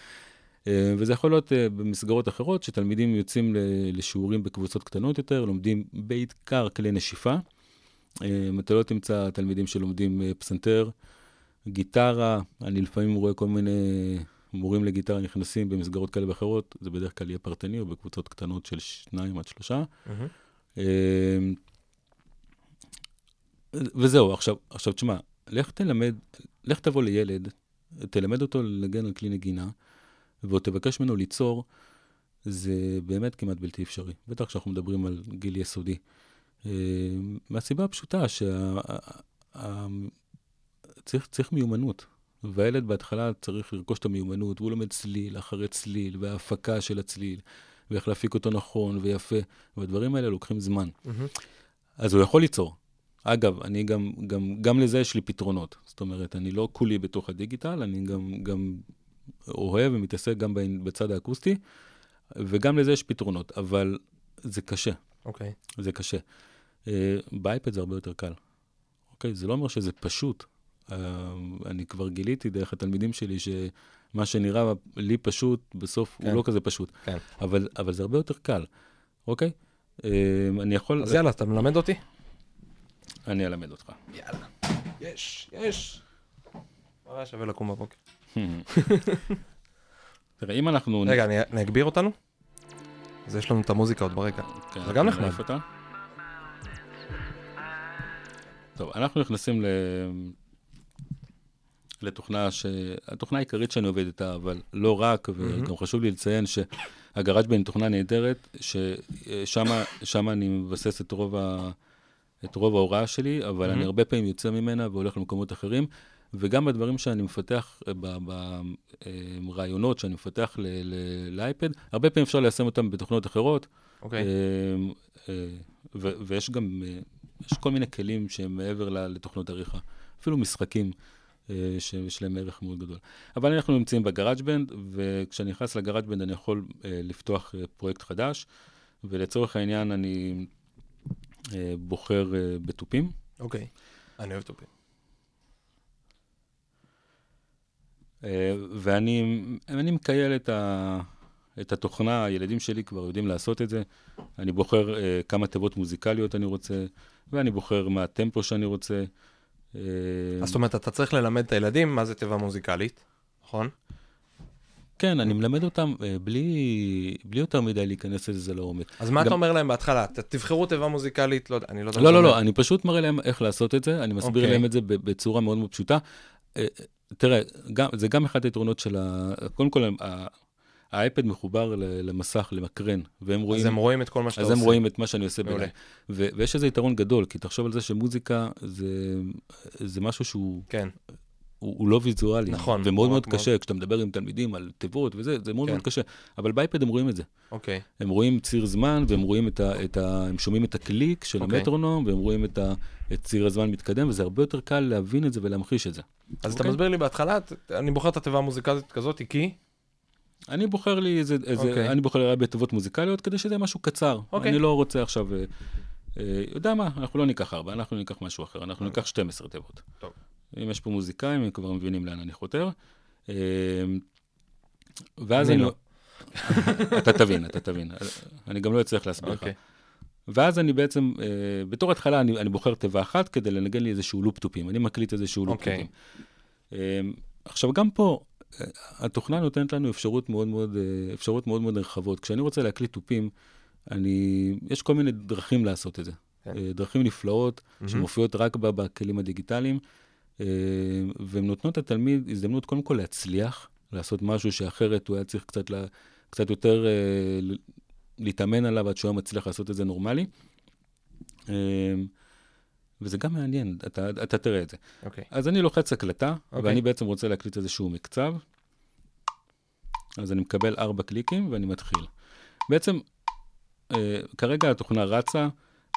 אה, וזה יכול להיות אה, במסגרות אחרות, שתלמידים יוצאים לשיעורים בקבוצות קטנות יותר, לומדים בעיקר כלי נשיפה. אה, אתה לא תמצא תלמידים שלומדים אה, פסנתר, גיטרה, אני לפעמים רואה כל מיני מורים לגיטרה נכנסים במסגרות כאלה ואחרות, זה בדרך כלל יהיה פרטני או בקבוצות קטנות של שניים עד שלושה. אה, וזהו, עכשיו, עכשיו תשמע, לך תלמד, לך תבוא לילד, תלמד אותו לנגן על כלי נגינה, ועוד תבקש ממנו ליצור, זה באמת כמעט בלתי אפשרי. בטח כשאנחנו מדברים על גיל יסודי. אה, מהסיבה הפשוטה שצריך צריך מיומנות, והילד בהתחלה צריך לרכוש את המיומנות, והוא לומד צליל אחרי צליל, וההפקה של הצליל, ואיך להפיק אותו נכון ויפה, והדברים האלה לוקחים זמן. מהמם. אז הוא יכול ליצור. אגב, אני גם, גם, גם לזה יש לי פתרונות. זאת אומרת, אני לא כולי בתוך הדיגיטל, אני גם, גם אוהב ומתעסק גם בצד האקוסטי, וגם לזה יש פתרונות, אבל זה קשה, אוקיי. זה קשה. אה, באייפד זה הרבה יותר קל. אוקיי? זה לא אומר שזה פשוט. אה, אני כבר גיליתי דרך התלמידים שלי שמה שנראה לי פשוט, בסוף כן. הוא לא כזה פשוט. כן. אבל, אבל זה הרבה יותר קל, אוקיי? אה, אני יכול... אז יאללה, אתה מלמד אותי? אני אלמד אותך. יאללה. יש, יש. מה היה שווה לקום בבוקר? תראה, אם אנחנו... רגע, אני אני אגביר אותנו? אז יש לנו את המוזיקה עוד ברקע. כן, זה גם נחמד. אותה. טוב, אנחנו נכנסים ל... לתוכנה ש... התוכנה העיקרית שאני עובד איתה, אבל לא רק, וגם חשוב לי לציין שהגראז' בן תוכנה נהדרת, ששם אני מבסס את רוב, ה... את רוב ההוראה שלי, אבל אני הרבה פעמים יוצא ממנה והולך למקומות אחרים, וגם בדברים שאני מפתח, ברעיונות שאני מפתח לאייפד, הרבה פעמים אפשר ליישם אותם בתוכנות אחרות. אוקיי. אה, אה, ו- ויש גם, אה, יש כל מיני כלים שהם מעבר לתוכנות עריכה, אפילו משחקים. אה, שיש להם ערך מאוד גדול. אבל אנחנו נמצאים ב GarageBand, וכשאני נכנס ל GarageBand אני יכול אה, לפתוח אה, פרויקט חדש, ולצורך העניין אני אה, בוחר אה, בתופים. אוקיי. אני אוהב טופים. אה, ואני אני מקייל את, ה, את התוכנה, הילדים שלי כבר יודעים לעשות את זה. אני בוחר uh, כמה תיבות מוזיקליות אני רוצה, ואני בוחר מה הטמפו שאני רוצה. אה, אז זאת אומרת, אתה צריך ללמד את הילדים מה זה תיבה מוזיקלית, נכון? כן, אני מלמד אותם אה, בלי, בלי יותר מדי להיכנס לזה לעומק. אז מה גם- אתה אומר להם בהתחלה? תבחרו תיבה מוזיקלית, לא יודע, אני לא יודע. לא, לא, לא. אני פשוט מראה להם איך לעשות את זה, אני מסביר אוקיי. להם את זה ב- בצורה מאוד מאוד פשוטה. אה, תראה, גם, זה גם אחד היתרונות של ה... קודם כל, האייפד מחובר למסך, למקרן, והם רואים... אז הם רואים את כל מה שאתה אז עושה. הם רואים את מה שאני עושה. בלייב. ו- ויש איזה יתרון גדול, כי תחשוב על זה שמוזיקה זה, זה משהו שהוא כן, הוא, הוא לא ויזואלי. נכון, ומאוד מאוד מאוד מאוד. קשה, כשאתה מדבר עם תלמידים על תיבות וזה, זה מאוד כן. מאוד קשה. אבל באייפד הם רואים את זה. אוקיי. הם רואים ציר זמן, והם רואים את ה... את ה הם שומעים את הקליק של אוקיי. המטרונום, והם רואים את, ה, את ציר הזמן מתקדם, וזה הרבה יותר קל להבין את זה ולהמחיש את זה. אז אתה אוקיי. מסביר לי בהתחלה, אני בוחר את התיבה המוזיקלית כזאת, כי? אני בוחר לי איזה, איזה אוקיי. אני בוחר לי בתיבות מוזיקליות כדי שזה משהו קצר. אוקיי. אני לא רוצה עכשיו, אה, אה, יודע מה, אנחנו לא ניקח ארבע, אנחנו ניקח משהו אחר, אנחנו ניקח 12 תיבות. טוב. אם יש פה מוזיקאים, הם כבר מבינים לאן אני חותר. אה, ואז אני. לא. אתה תבין, אתה תבין. אני גם לא אצליח להסביר לך. אוקיי. ואז אני בעצם, אה, בתור התחלה אני, אני בוחר תיבה אחת כדי לנגן לי איזשהו לופ טופים. אני מקליט איזשהו לופ אוקיי. טופים. אה, עכשיו, גם פה, התוכנה נותנת לנו אפשרות מאוד מאוד, אה, אפשרות מאוד מאוד רחבות. כשאני רוצה להקליט תופים, אני, יש כל מיני דרכים לעשות את זה. כן. אה, דרכים נפלאות, מהמם. שמופיעות רק ב- בכלים הדיגיטליים, אה, והן נותנות לתלמיד הזדמנות קודם כל להצליח, לעשות משהו שאחרת הוא היה צריך קצת, לה, קצת יותר להתאמן עליו עד שהוא היה מצליח לעשות את זה נורמלי. וזה גם מעניין, אתה, אתה תראה את זה. אוקיי. אז אני לוחץ הקלטה, אוקיי. ואני בעצם רוצה להקליט איזשהו מקצב. אז אני מקבל ארבע קליקים ואני מתחיל. בעצם, אה, כרגע התוכנה רצה,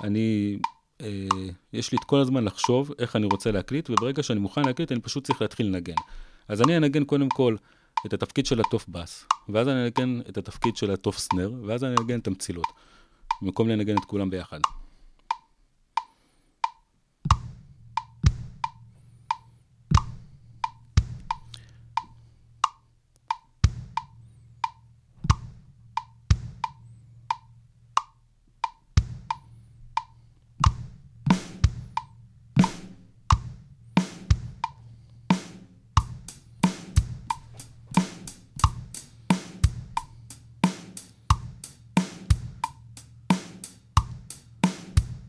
אני, אה, יש לי את כל הזמן לחשוב איך אני רוצה להקליט, וברגע שאני מוכן להקליט, אני פשוט צריך להתחיל לנגן. אז אני אנגן קודם כל את התפקיד של הטוף בס, ואז אני אנגן את התפקיד של הטוף סנר, ואז אני אנגן את המצילות, במקום לנגן את כולם ביחד.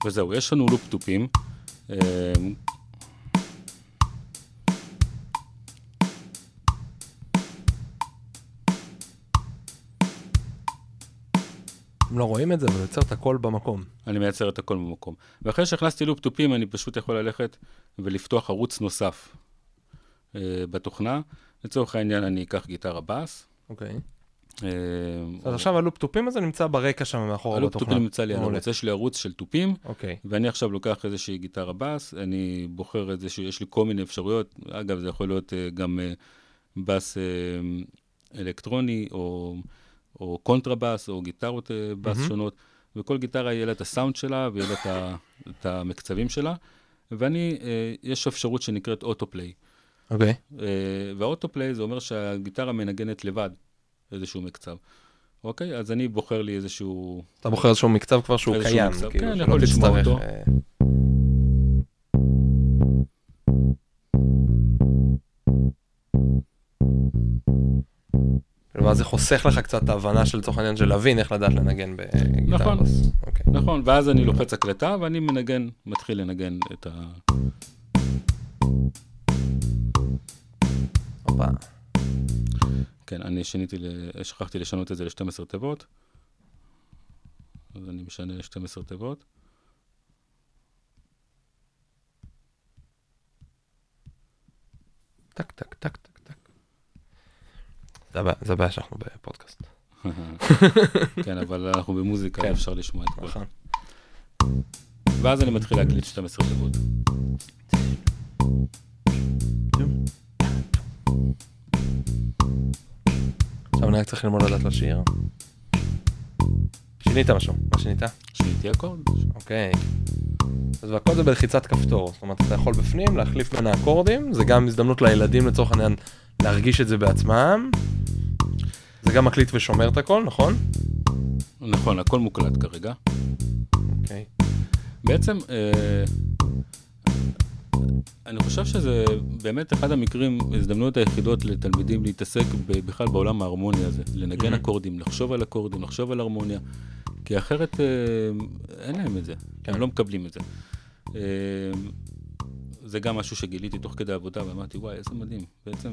וזהו, יש לנו לופ תופים. אה, הם לא רואים את זה, אבל יוצר את הכל במקום. אני מייצר את הכל במקום. ואחרי שהכנסתי לופ תופים, אני פשוט יכול ללכת ולפתוח ערוץ נוסף אה, בתוכנה. לצורך העניין, אני אקח גיטרה בס. אוקיי. אה, אז עכשיו הלופ תופים הזה נמצא ברקע שם מאחורה הלופ בתוכנה. תופים נמצא לי מעולה. ערוץ. יש לי ערוץ של תופים, אוקיי. ואני עכשיו לוקח איזושהי גיטרה בס, אני בוחר איזשהו, יש לי כל מיני אפשרויות. אגב, זה יכול להיות אה, גם אה, בס אה, אלקטרוני, או, או קונטרבס, או גיטרות אה, בס. שונות, וכל גיטרה יהיה לה את הסאונד שלה, ויהיה לה את, את המקצבים שלה. ואני, אה, יש אפשרות שנקראת Autoplay. אוקיי. אה, והאוטופליי זה אומר שהגיטרה מנגנת לבד איזשהו מקצב. אוקיי? אז אני בוחר לי איזשהו... אתה בוחר איזשהו מקצב כבר שהוא קיים. מקצב, כאילו, כן, אני יכול לשמוע אותו. אה, ואז זה חוסך לך קצת את ההבנה של לצורך העניין של להבין איך לדעת לנגן בגיטרה. נכון. בס. אוקיי. נכון, ואז אני לוחץ הקלטה ואני מנגן, מתחיל לנגן את ה... הופה. כן, אני שיניתי, ל... שכחתי לשנות את זה ל-12 תיבות. אז אני משנה ל-12 תיבות. טק, טק, טק, טק, טק. זה הבעיה- זה הבעיה שאנחנו בפודקאסט. כן, אבל אנחנו במוזיקה, כן. אפשר לשמוע את. נכון. ואז אני מתחיל להקליט 12 תיבות. עכשיו אני רק צריך ללמוד לדעת לשיר. שינית משהו, מה שינית? שיניתי אקורד. אוקיי. אז והכל זה בלחיצת כפתור, זאת אומרת אתה יכול בפנים להחליף בין האקורדים, זה גם הזדמנות לילדים לצורך העניין להרגיש את זה בעצמם. זה גם מקליט ושומר את הכל, נכון? נכון, הכל מוקלט כרגע. אוקיי. בעצם, אה, אני חושב שזה באמת אחד המקרים, ההזדמנויות היחידות לתלמידים להתעסק ב- בכלל בעולם ההרמוני הזה, לנגן Mhm. אקורדים, לחשוב על אקורדים, לחשוב על הרמוניה, כי אחרת אה, אין להם את זה, כן. הם לא מקבלים את זה. אה, זה גם משהו שגיליתי תוך כדי עבודה, ואמרתי, וואי, איזה מדהים. בעצם,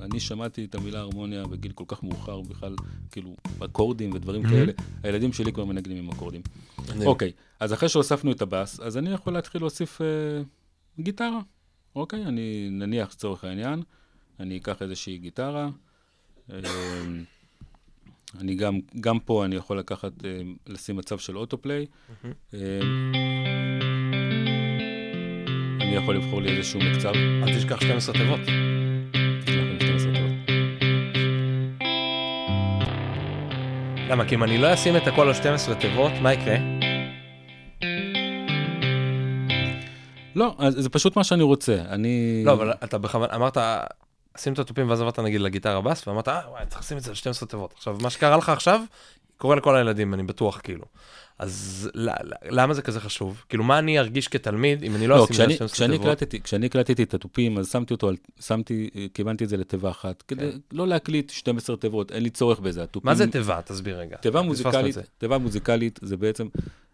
אני שמעתי את המילה הרמוניה בגיל כל כך מאוחר, בכלל, כאילו, אקורדים ודברים Mhm. כאלה. הילדים שלי כבר מנגנים עם אקורדים. אוקיי, אז אחרי שהוספנו את הבאס, אז אני יכול להתחיל להוסיף אה, גיטרה. אוקיי, אני נניח לצורך העניין, אני אקח איזושהי גיטרה. אה, אני גם, גם פה אני יכול לקחת, אה, לשים מצב של אוטופליי. אה, אני יכול לבחור לי איזשהו מקצב. אל תשכח 12 תיבות. למה? כי אם אני לא אשים את הכל על 12 תיבות, מה יקרה? לא, זה פשוט מה שאני רוצה. אני... לא, אבל אתה בכוונה, אמרת, שים את התופים ואז עברת נגיד לגיטרה בס, ואמרת, אה, וואי, צריך לשים את זה על 12 תיבות. עכשיו, מה שקרה לך עכשיו, קורה לכל הילדים, אני בטוח, כאילו. אז למה זה כזה חשוב? כאילו, מה אני ארגיש כתלמיד אם אני לא לא, אשים את זה על כשאני, 12 כשאני, תיבות? כשאני הקלטתי את התופים, אז שמתי אותו, שמתי, כיוונתי את זה לתיבה אחת, כדי לא להקליט 12 תיבות, אין לי צורך בזה. התופים, מה זה תיבה? תסביר רגע. תיבה מוזיקלית. תיבה מוזיקלית זה בעצם,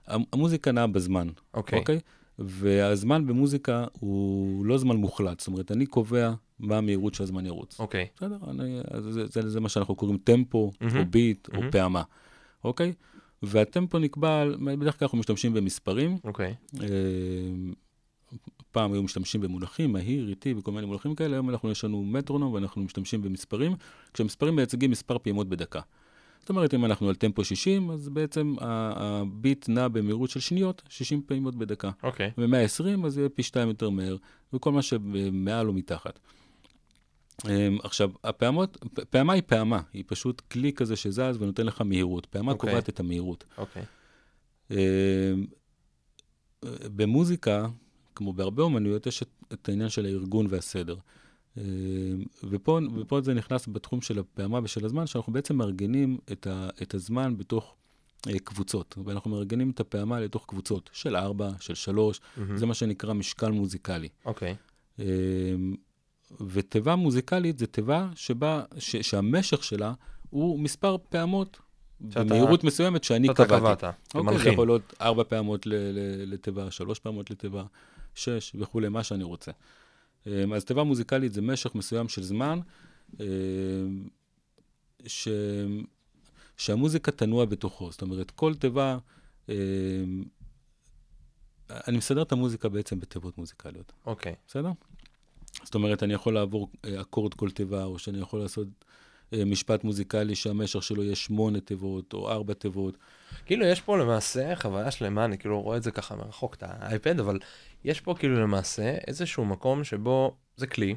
המ- המוזיקה נעה בזמן, אוקיי. אוקיי? והזמן במוזיקה הוא לא זמן מוחלט, זאת אומרת, אני קובע מה המהירות שהזמן ירוץ. אוקיי. בסדר? אני, זה, זה, זה מה שאנחנו קוראים טמפו, מהמם. או ביט, או מהמם. פעמה, אוקיי? והטמפו נקבע, בדרך כלל אנחנו משתמשים במספרים, אוקיי. אה, פעם היו משתמשים במונחים, מהיר, איטי, וכל מיני מונחים כאלה, היום אנחנו, יש לנו מטרונום ואנחנו משתמשים במספרים, כשמספרים מייצגים מספר פעימות בדקה. זאת אומרת, אם אנחנו על טמפו 60, אז בעצם הביט נע במהירות של שניות, 60 פעימות בדקה. אוקיי. ו-120, אז יהיה פי שתיים יותר מהר, וכל מה שמעל או מתחת. אמ, עכשיו, הפעמות, פעמה היא פעמה, היא פשוט כלי כזה שזז ונותן לך מהירות. פעמה אוקיי. קובעת את המהירות. אוקיי. אמ, במוזיקה, כמו בהרבה אומנויות, יש את, את העניין של הארגון והסדר. אמ, ופה, ופה זה נכנס בתחום של הפעמה ושל הזמן, שאנחנו בעצם מארגנים את, ה, את הזמן בתוך אה, קבוצות. ואנחנו מארגנים את הפעמה לתוך קבוצות של ארבע, של שלוש, מהמם. זה מה שנקרא משקל מוזיקלי. אוקיי. אמ, ותיבה מוזיקלית זה תיבה שבה, ש, שהמשך שלה הוא מספר פעמות שאתה- במהירות מסוימת שאני אתה קבעתי. קבעת. אוקיי, זה. יכול להיות ארבע פעמות לתיבה, שלוש פעמות לתיבה, שש וכולי, מה שאני רוצה. אמ, אז תיבה מוזיקלית זה משך מסוים של זמן, אמ, ש... שהמוזיקה תנוע בתוכו. זאת אומרת, כל תיבה, אמ, אני מסדר את המוזיקה בעצם בתיבות מוזיקליות, אוקיי. בסדר? זאת אומרת, אני יכול לעבור אה, אקורד כל תיבה, או שאני יכול לעשות משפט מוזיקלי שהמשך שלו יהיה שמונה תיבות, או ארבע תיבות. כאילו יש פה למעשה חוויה שלמה, אני כאילו רואה את זה ככה מרחוק, את האייפד, אבל יש פה כאילו למעשה איזשהו מקום שבו זה כלי,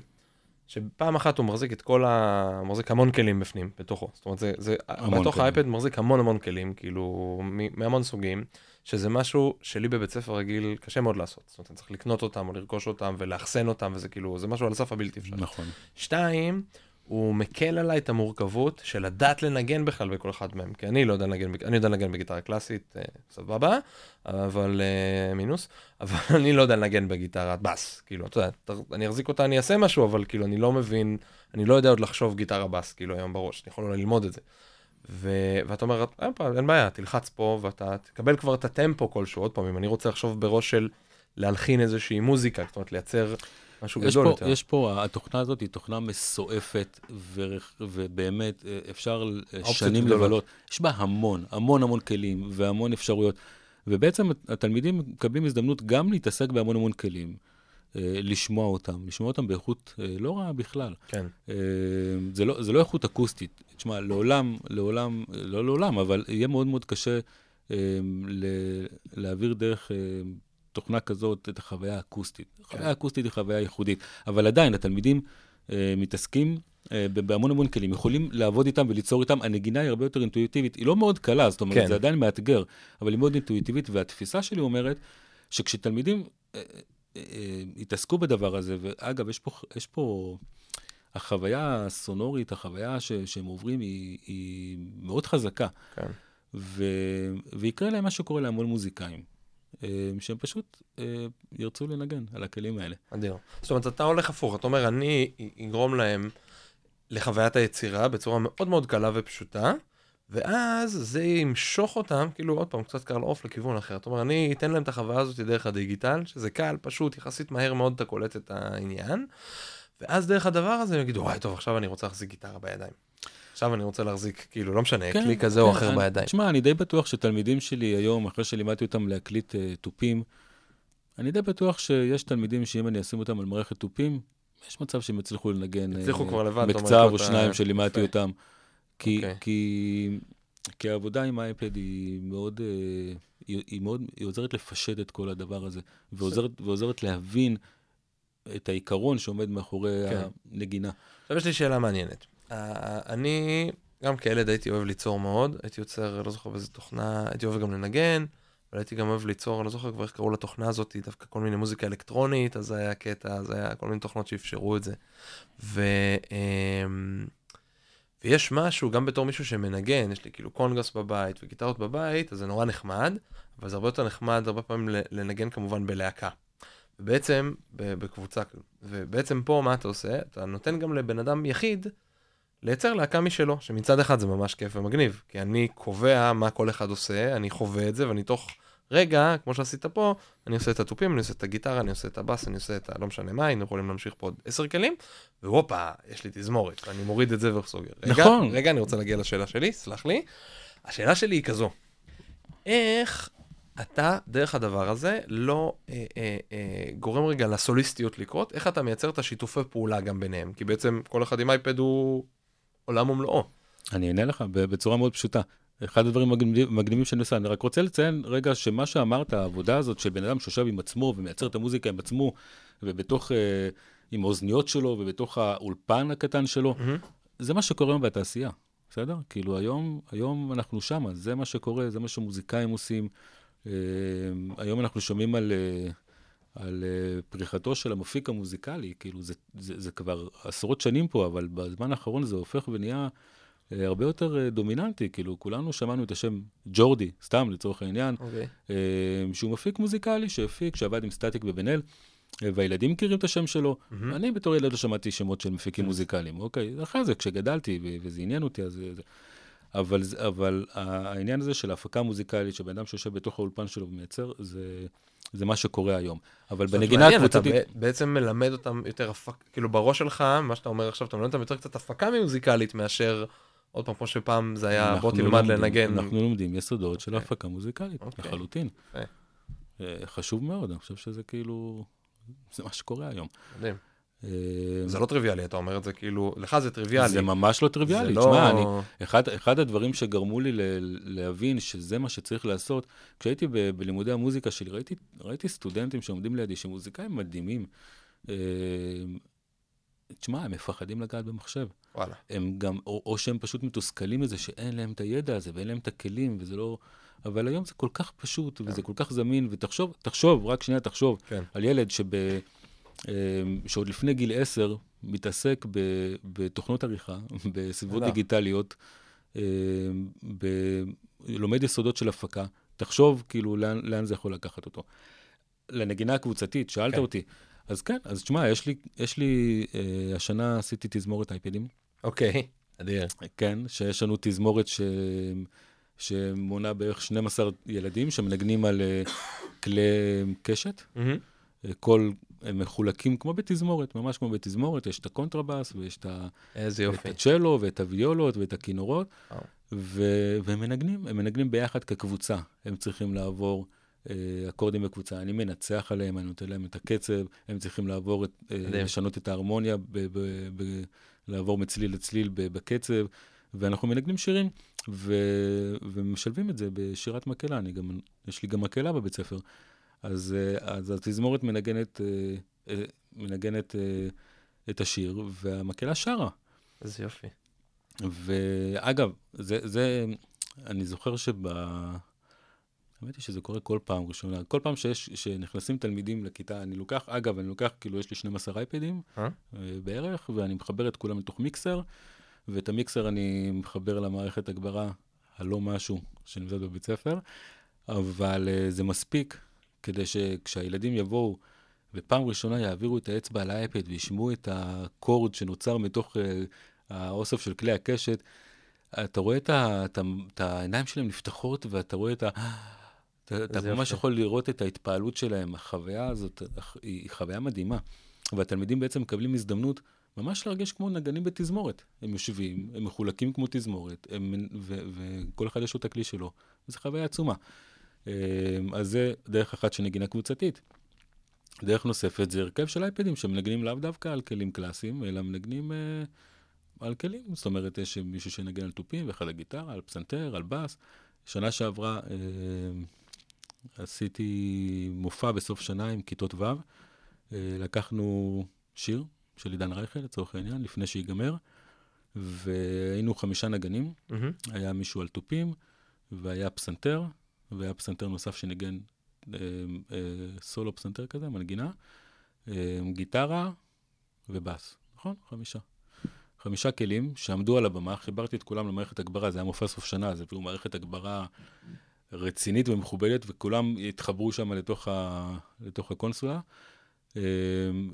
שפעם אחת הוא מחזיק את כל ה... מחזיק המון כלים בפנים, בתוכו. זאת אומרת, זה, זה בתוך כלים. האייפד מחזיק המון המון כלים, כאילו, מ- מהמון סוגים, שזה משהו שלי בבית ספר רגיל קשה מאוד לעשות. זאת אומרת, אני צריך לקנות אותם או לרכוש אותם ולאחסן אותם, וזה כאילו, זה משהו על הסף הבלתי אפשרי. נכון. שתיים, הוא מקל עליי את המורכבות של לדעת לנגן בכלל בכל אחד מהם, כי אני לא יודע לנגן, אני יודע לנגן בגיטרה קלאסית, אה, סבבה, אבל אה, מינוס, אבל אני לא יודע לנגן בגיטרת בס, כאילו, אתה יודע, אני אחזיק אותה, אני אעשה משהו, אבל כאילו, אני לא מבין, אני לא יודע עוד לחשוב גיטרה בס, כאילו, היום בראש, אני יכול אולי ללמוד את זה. ו... ואתה אומר, אין, פעם, אין בעיה, תלחץ פה ואתה תקבל כבר את הטמפו כלשהו, עוד פעם, אם אני רוצה לחשוב בראש של להלחין איזושהי מוזיקה, זאת אומרת, לייצר משהו יש גדול פה, יותר. יש פה, התוכנה הזאת היא תוכנה מסועפת, ו, ובאמת אה, אפשר אה, שנים גדולות. לבלות. יש בה המון, המון המון כלים והמון אפשרויות. ובעצם התלמידים מקבלים הזדמנות גם להתעסק בהמון המון כלים, אה, לשמוע אותם, לשמוע אותם באיכות לא רעה בכלל. כן, זה לא, זה לא איכות אקוסטית. תשמע, לעולם, לעולם, לא לעולם, אבל יהיה מאוד מאוד קשה ל- להעביר דרך תוכנה כזאת את החוויה האקוסטית. החוויה האקוסטית היא חוויה ייחודית, אבל עדיין התלמידים אה, מתעסקים אה, בהמון המון כלים, יכולים לעבוד איתם וליצור איתם. הנגינה היא הרבה יותר אינטואיטיבית, היא לא מאוד קלה, זאת אומרת, כן. כן. זה עדיין מאתגר, אבל היא מאוד אינטואיטיבית, והתפיסה שלי אומרת שכשתלמידים אה, אה, אה, יתעסקו בדבר הזה, ואגב, יש פה, יש פה החוויה הסונורית, החוויה ש, שהם עוברים היא, היא מאוד חזקה, כן. ו, ויקרה להם מה שקורה להמון מוזיקאים. אה, שהם פשוט אה, ירצו לנגן על הכלים האלה. אדיר. זאת אומרת, אתה הולך הפוך, אתה אומר, אני אגרום להם לחוויית היצירה בצורה מאוד מאוד קלה ופשוטה, ואז זה ימשוך אותם, כאילו, עוד פעם, קצת קר לעוף לכיוון אחר. זאת אומרת, אני אתן להם את החוויה הזאת דרך הדיגיטל, שזה קל, פשוט, יחסית מהר מאוד אתה קולט את העניין, ואז דרך הדבר הזה הם יגידו, וואי, טוב, עכשיו אני רוצה להחזיק גיטרה בידיים. עכשיו אני רוצה להחזיק, כאילו, לא משנה, כן, כלי כזה או כן, אחר אני- בידיים. תשמע, אני די בטוח שתלמידים שלי היום, אחרי שלימדתי אותם להקליט אה, תופים, אני די בטוח שיש תלמידים שאם אני אשים אותם על מערכת תופים, יש מצב שהם יצליחו לנגן יצליחו אה, כבר לבד, אתה אומר, מקצב או שניים שלימדתי. אותם. כי, אוקיי. כי, כי העבודה עם האייפד היא מאוד, אה, היא, היא מאוד, היא עוזרת לפשט את כל הדבר הזה, ועוזרת, ועוזרת להבין את העיקרון שעומד מאחורי כן. הנגינה. עכשיו יש לי שאלה מעניינת. אה, אני, גם כילד הייתי אוהב ליצור מאוד, הייתי יוצר, לא זוכר באיזה תוכנה, הייתי אוהב גם לנגן, אבל הייתי גם אוהב ליצור, אני לא זוכר כבר איך קראו לתוכנה הזאת, דווקא כל מיני מוזיקה אלקטרונית, אז זה היה קטע, אז היה כל מיני תוכנות שאפשרו את זה. ו... אמ, ויש משהו, גם בתור מישהו שמנגן, יש לי כאילו קונגס בבית וגיטרות בבית, אז זה נורא נחמד, אבל זה הרבה יותר נחמד הרבה פעמים לנגן כמובן בלהקה. ובעצם, בקבוצה, ובעצם פה מה אתה עושה? אתה נותן גם לבן אדם יחיד לייצר להקה משלו, שמצד אחד זה ממש כיף ומגניב, כי אני קובע מה כל אחד עושה, אני חווה את זה, ואני תוך רגע, כמו שעשית פה, אני עושה את התופים, אני עושה את הגיטרה, אני עושה את הבאס, אני עושה את ה... לא משנה מה, היינו יכולים להמשיך פה עוד עשר כלים, והופה, יש לי תזמורת, ואני מוריד את זה וסוגר. רגע, נכון. רגע, אני רוצה להגיע לשאלה שלי, סלח לי. השאלה שלי היא כזו, איך אתה, דרך הדבר הזה, לא אה, אה, אה, גורם רגע לסוליסטיות לקרות, איך אתה מייצר את השיתופי פעולה גם ביניהם? כי בעצם כל אחד עם אייפד הוא עולם ומלואו. אני אענה לך בצורה מאוד פשוטה. אחד הדברים המגניבים שאני עושה, אני רק רוצה לציין רגע שמה שאמרת, העבודה הזאת של בן אדם שיושב עם עצמו ומייצר את המוזיקה עם עצמו, ובתוך, אה, עם האוזניות שלו, ובתוך האולפן הקטן שלו, זה מה שקורה היום בתעשייה, בסדר? כאילו היום, היום אנחנו שמה, זה מה שקורה, זה מה שמוזיקאים עושים. אה, היום אנחנו שומעים על, אה, על אה, פריחתו של המפיק המוזיקלי, כאילו זה, זה, זה כבר עשרות שנים פה, אבל בזמן האחרון זה הופך ונהיה אה, הרבה יותר אה, דומיננטי, כאילו כולנו שמענו את השם ג'ורדי, סתם לצורך העניין, אוקיי. אה, שהוא מפיק מוזיקלי שהפיק, שעבד עם סטטיק בבן אל, והילדים מכירים את השם שלו. אני בתור ילד לא שמעתי שמות של מפיקים מוזיקליים, אוקיי? אחרי זה, כשגדלתי וזה עניין אותי, אז... אבל, אבל העניין הזה של ההפקה המוזיקלית, שבן אדם שיושב בתוך האולפן שלו ומייצר, זה, זה מה שקורה היום. אבל בנגינה אתה הקבוצתית... ב- בעצם מלמד אותם יותר הפק... כאילו בראש שלך, מה שאתה אומר עכשיו, אתה מלמד אותם יותר קצת הפקה מוזיקלית מאשר, עוד פעם, כמו שפעם זה היה, בוא אנחנו תלמד לנגן. אנחנו לומדים יסודות של אוקיי. הפקה מוזיקלית, אוקיי. לחלוטין. יפה. אה, חשוב מאוד, אני חושב שזה כאילו... זה מה שקורה היום. מדהים. אה, זה לא טריוויאלי, אתה אומר את זה כאילו, לך זה טריוויאלי. זה ממש לא טריוויאלי. תשמע, לא- אני, אחד, אחד הדברים שגרמו לי ל, להבין שזה מה שצריך לעשות, כשהייתי ב, בלימודי המוזיקה שלי, ראיתי, ראיתי סטודנטים שעומדים לידי, שמוזיקאים מדהימים. אה, תשמע, הם מפחדים לגעת במחשב. וואלה. הם גם, או, או שהם פשוט מתוסכלים מזה שאין להם את הידע הזה ואין להם את הכלים, וזה לא... אבל היום זה כל כך פשוט, וזה כל כך זמין, ותחשוב, תחשוב, רק שנייה תחשוב, כן. על ילד שב, שעוד לפני גיל 10 מתעסק בתוכנות עריכה, בסביבות. דיגיטליות, אה, ב, לומד יסודות של הפקה, תחשוב כאילו לאן, לאן זה יכול לקחת אותו. לנגינה הקבוצתית, שאלת כן. אותי, אז כן, אז תשמע, יש לי, יש לי, אה, השנה עשיתי תזמורת אייפדים, אוקיי, אדיר. כן, שיש לנו תזמורת ש... שמונה בערך 12 ילדים שמנגנים על אה, כלי קשת. מהמם. אה, כל, הם מחולקים כמו בתזמורת, ממש כמו בתזמורת, יש את הקונטרבאס ויש את, ה... את. הצ'לו ואת הוויולות ואת הכינורות. ו... והם מנגנים, הם מנגנים ביחד כקבוצה. הם צריכים לעבור אה, אקורדים בקבוצה, אני מנצח עליהם, אני נותן להם את הקצב, הם צריכים לעבור, את, אה. לשנות את ההרמוניה, ב... ב... ב... לעבור מצליל לצליל ב... בקצב, ואנחנו מנגנים שירים, ו... ומשלבים את זה בשירת מקהלה. גם, יש לי גם מקהלה בבית ספר. אז, אה, אז התזמורת מנגנת, אה, אה, מנגנת את השיר, והמקהלה שרה. איזה יופי. ואגב, זה, זה, אני זוכר שב... האמת היא שזה קורה כל פעם ראשונה. כל פעם שיש, שנכנסים תלמידים לכיתה, אני לוקח, אגב, אני לוקח, כאילו, יש לי 12 אייפדים אה? בערך, ואני מחבר את כולם לתוך מיקסר, ואת המיקסר אני מחבר למערכת הגברה הלא משהו שנמצאת בבית ספר, אבל זה מספיק כדי שכשהילדים יבואו ופעם ראשונה יעבירו את האצבע על האייפד וישמעו את הקורד שנוצר מתוך אה, האוסף של כלי הקשת, אתה רואה את, ה, את, ה, את העיניים שלהם נפתחות ואתה רואה את ה... אתה, ממש יופי. יכול לראות את ההתפעלות שלהם. החוויה הזאת היא, חוויה מדהימה. והתלמידים בעצם מקבלים הזדמנות ממש להרגיש כמו נגנים בתזמורת. הם יושבים, הם מחולקים כמו תזמורת, הם, ו, וכל אחד יש לו את הכלי שלו. זו חוויה עצומה. אה, אז זה דרך אחת של נגינה קבוצתית. דרך נוספת זה הרכב של אייפדים שמנגנים לאו דווקא על כלים קלאסיים, אלא מנגנים אה, על כלים. זאת אומרת, יש מישהו שנגן על תופים ואחד על גיטרה, על פסנתר, על בס. שנה שעברה אה, עשיתי מופע בסוף שנה עם כיתות ו'. אה, לקחנו שיר של עידן רייכל, לצורך העניין, לפני שיגמר, והיינו חמישה נגנים. מהמם. היה מישהו על תופים, והיה פסנתר, והיה פסנתר נוסף שניגן אה, אה, סולו פסנתר כזה, מנגינה, אה, גיטרה ובאס, נכון? חמישה. חמישה כלים שעמדו על הבמה, חיברתי את כולם למערכת הגברה, זה היה מופע סוף שנה, זה אפילו מערכת הגברה רצינית ומכובדת, וכולם התחברו שם לתוך, ה, לתוך הקונסולה. אה,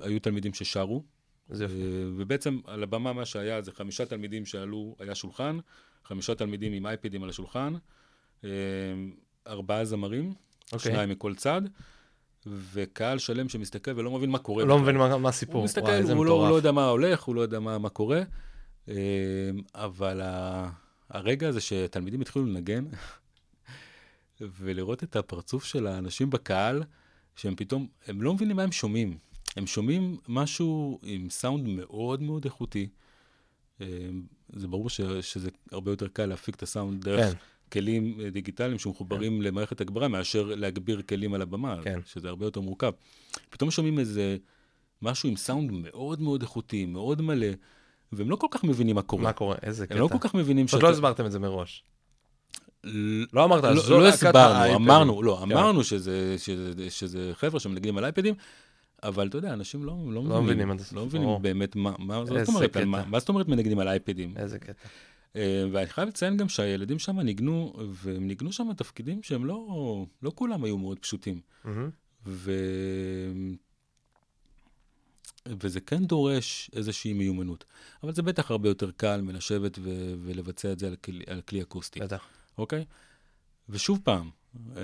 היו תלמידים ששרו, זה יופי. אה, ובעצם על הבמה מה שהיה זה חמישה תלמידים שעלו, היה שולחן, חמישה תלמידים עם אייפדים על השולחן, אה, ארבעה זמרים, אוקיי. שניים מכל צד, וקהל שלם שמסתכל ולא מבין מה קורה. לא. מבין מה הסיפור. הוא מסתכל, וואי, הוא לא, הוא לא. יודע מה הולך, הוא לא יודע מה, מה קורה, אה, אבל ה, הרגע הזה שתלמידים התחילו לנגן, ולראות את הפרצוף של האנשים בקהל, שהם פתאום, הם לא מבינים מה הם שומעים. הם שומעים משהו עם סאונד מאוד מאוד איכותי. אה, זה ברור ש, שזה הרבה יותר קל להפיק את הסאונד דרך כן. כלים אה, דיגיטליים שמחוברים למערכת הגברה, מאשר להגביר כלים על הבמה, כן. שזה הרבה יותר מורכב. פתאום שומעים איזה משהו עם סאונד מאוד מאוד איכותי, מאוד מלא, והם לא כל כך מבינים מה קורה. מה קורה? איזה קטע. הם לא כל כך מבינים עוד לא הסברתם את זה מראש. לא אמרת, לא, זו לא הסברנו. אמרנו, לא, כן. אמרנו שזה, שזה, שזה חבר'ה שמנגנים על אייפדים, אבל אתה יודע, אנשים לא, לא, לא מבינים זה, לא מבינים. באמת מה, מה זאת אומרת. מה, מה זאת אומרת מנגנים על אייפדים. איזה קטע. אה, ואני חייב לציין גם שהילדים שם ניגנו, והם ניגנו שם תפקידים שהם לא, לא כולם היו מאוד פשוטים. ו... וזה כן דורש איזושהי מיומנות. אבל זה בטח הרבה יותר קל מלשבת ו... ולבצע את זה על כלי, על כלי אקוסטי, בטח. אוקיי? ושוב פעם, אה,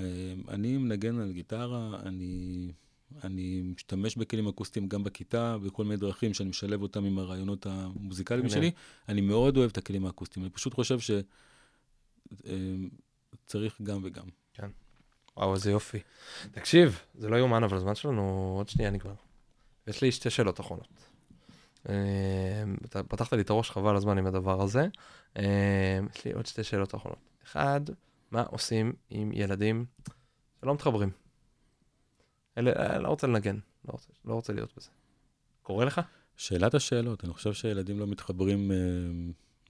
אני מנגן על גיטרה, אני, אני משתמש בכלים אקוסטיים גם בכיתה, בכל מיני דרכים שאני משלב אותם עם הרעיונות המוזיקליים. שלי. אני מאוד אוהב את הכלים האקוסטיים, אני פשוט חושב שצריך גם וגם. וואו, איזה יופי. תקשיב, זה לא יאומן, אבל הזמן שלנו עוד שנייה נגמר. יש לי שתי שאלות אחרונות. אה, אתה פתחת לי את הראש חבל הזמן עם הדבר הזה. אה, יש לי עוד שתי שאלות אחרונות. אחד, מה עושים עם ילדים שלא מתחברים? אלה, אה, לא רוצה לנגן, לא רוצה, לא רוצה להיות בזה. קורה לך? שאלת השאלות, אני חושב שילדים לא מתחברים אה,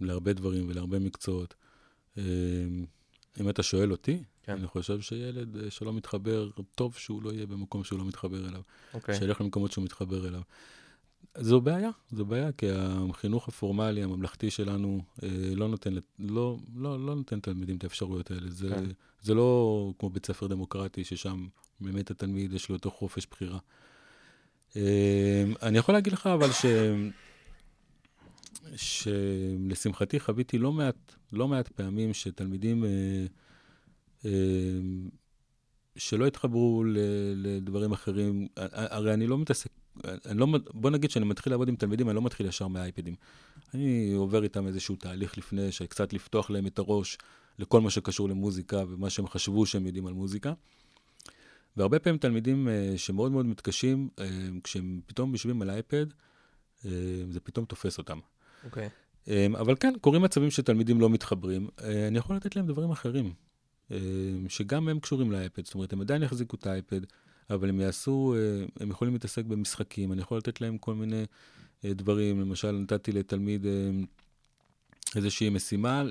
להרבה דברים ולהרבה מקצועות. אה, אם אתה שואל אותי, כן. אני חושב שילד אה, שלא מתחבר, טוב שהוא לא יהיה במקום שהוא לא מתחבר אליו, אוקיי. שילך למקומות שהוא מתחבר אליו. זו בעיה, זו בעיה, כי החינוך הפורמלי, הממלכתי שלנו, אה, לא נותן, לא, לא, לא נותן לתלמידים את האפשרויות האלה. זה, כן. זה לא כמו בית ספר דמוקרטי, ששם באמת התלמיד יש לו יותר חופש בחירה. אה, אני יכול להגיד לך, אבל ש... שלשמחתי חוויתי לא מעט, לא מעט פעמים שתלמידים אה, אה, שלא התחברו ל- לדברים אחרים, הרי אני לא מתעסק, לא, בוא נגיד שאני מתחיל לעבוד עם תלמידים, אני לא מתחיל ישר מהאייפדים. אני עובר איתם איזשהו תהליך לפני, שקצת לפתוח להם את הראש לכל מה שקשור למוזיקה ומה שהם חשבו שהם יודעים על מוזיקה. והרבה פעמים תלמידים אה, שמאוד מאוד מתקשים, אה, כשהם פתאום יושבים על אייפד, אה, זה פתאום תופס אותם. אוקיי. אה, אבל כן, קורים מצבים שתלמידים לא מתחברים. אה, אני יכול לתת להם דברים אחרים, אה, שגם הם קשורים לאייפד. זאת אומרת, הם עדיין יחזיקו את האייפד, אבל הם יעשו, אה, הם יכולים להתעסק במשחקים. אני יכול לתת להם כל מיני אה, דברים. למשל, נתתי לתלמיד אה, איזושהי משימה,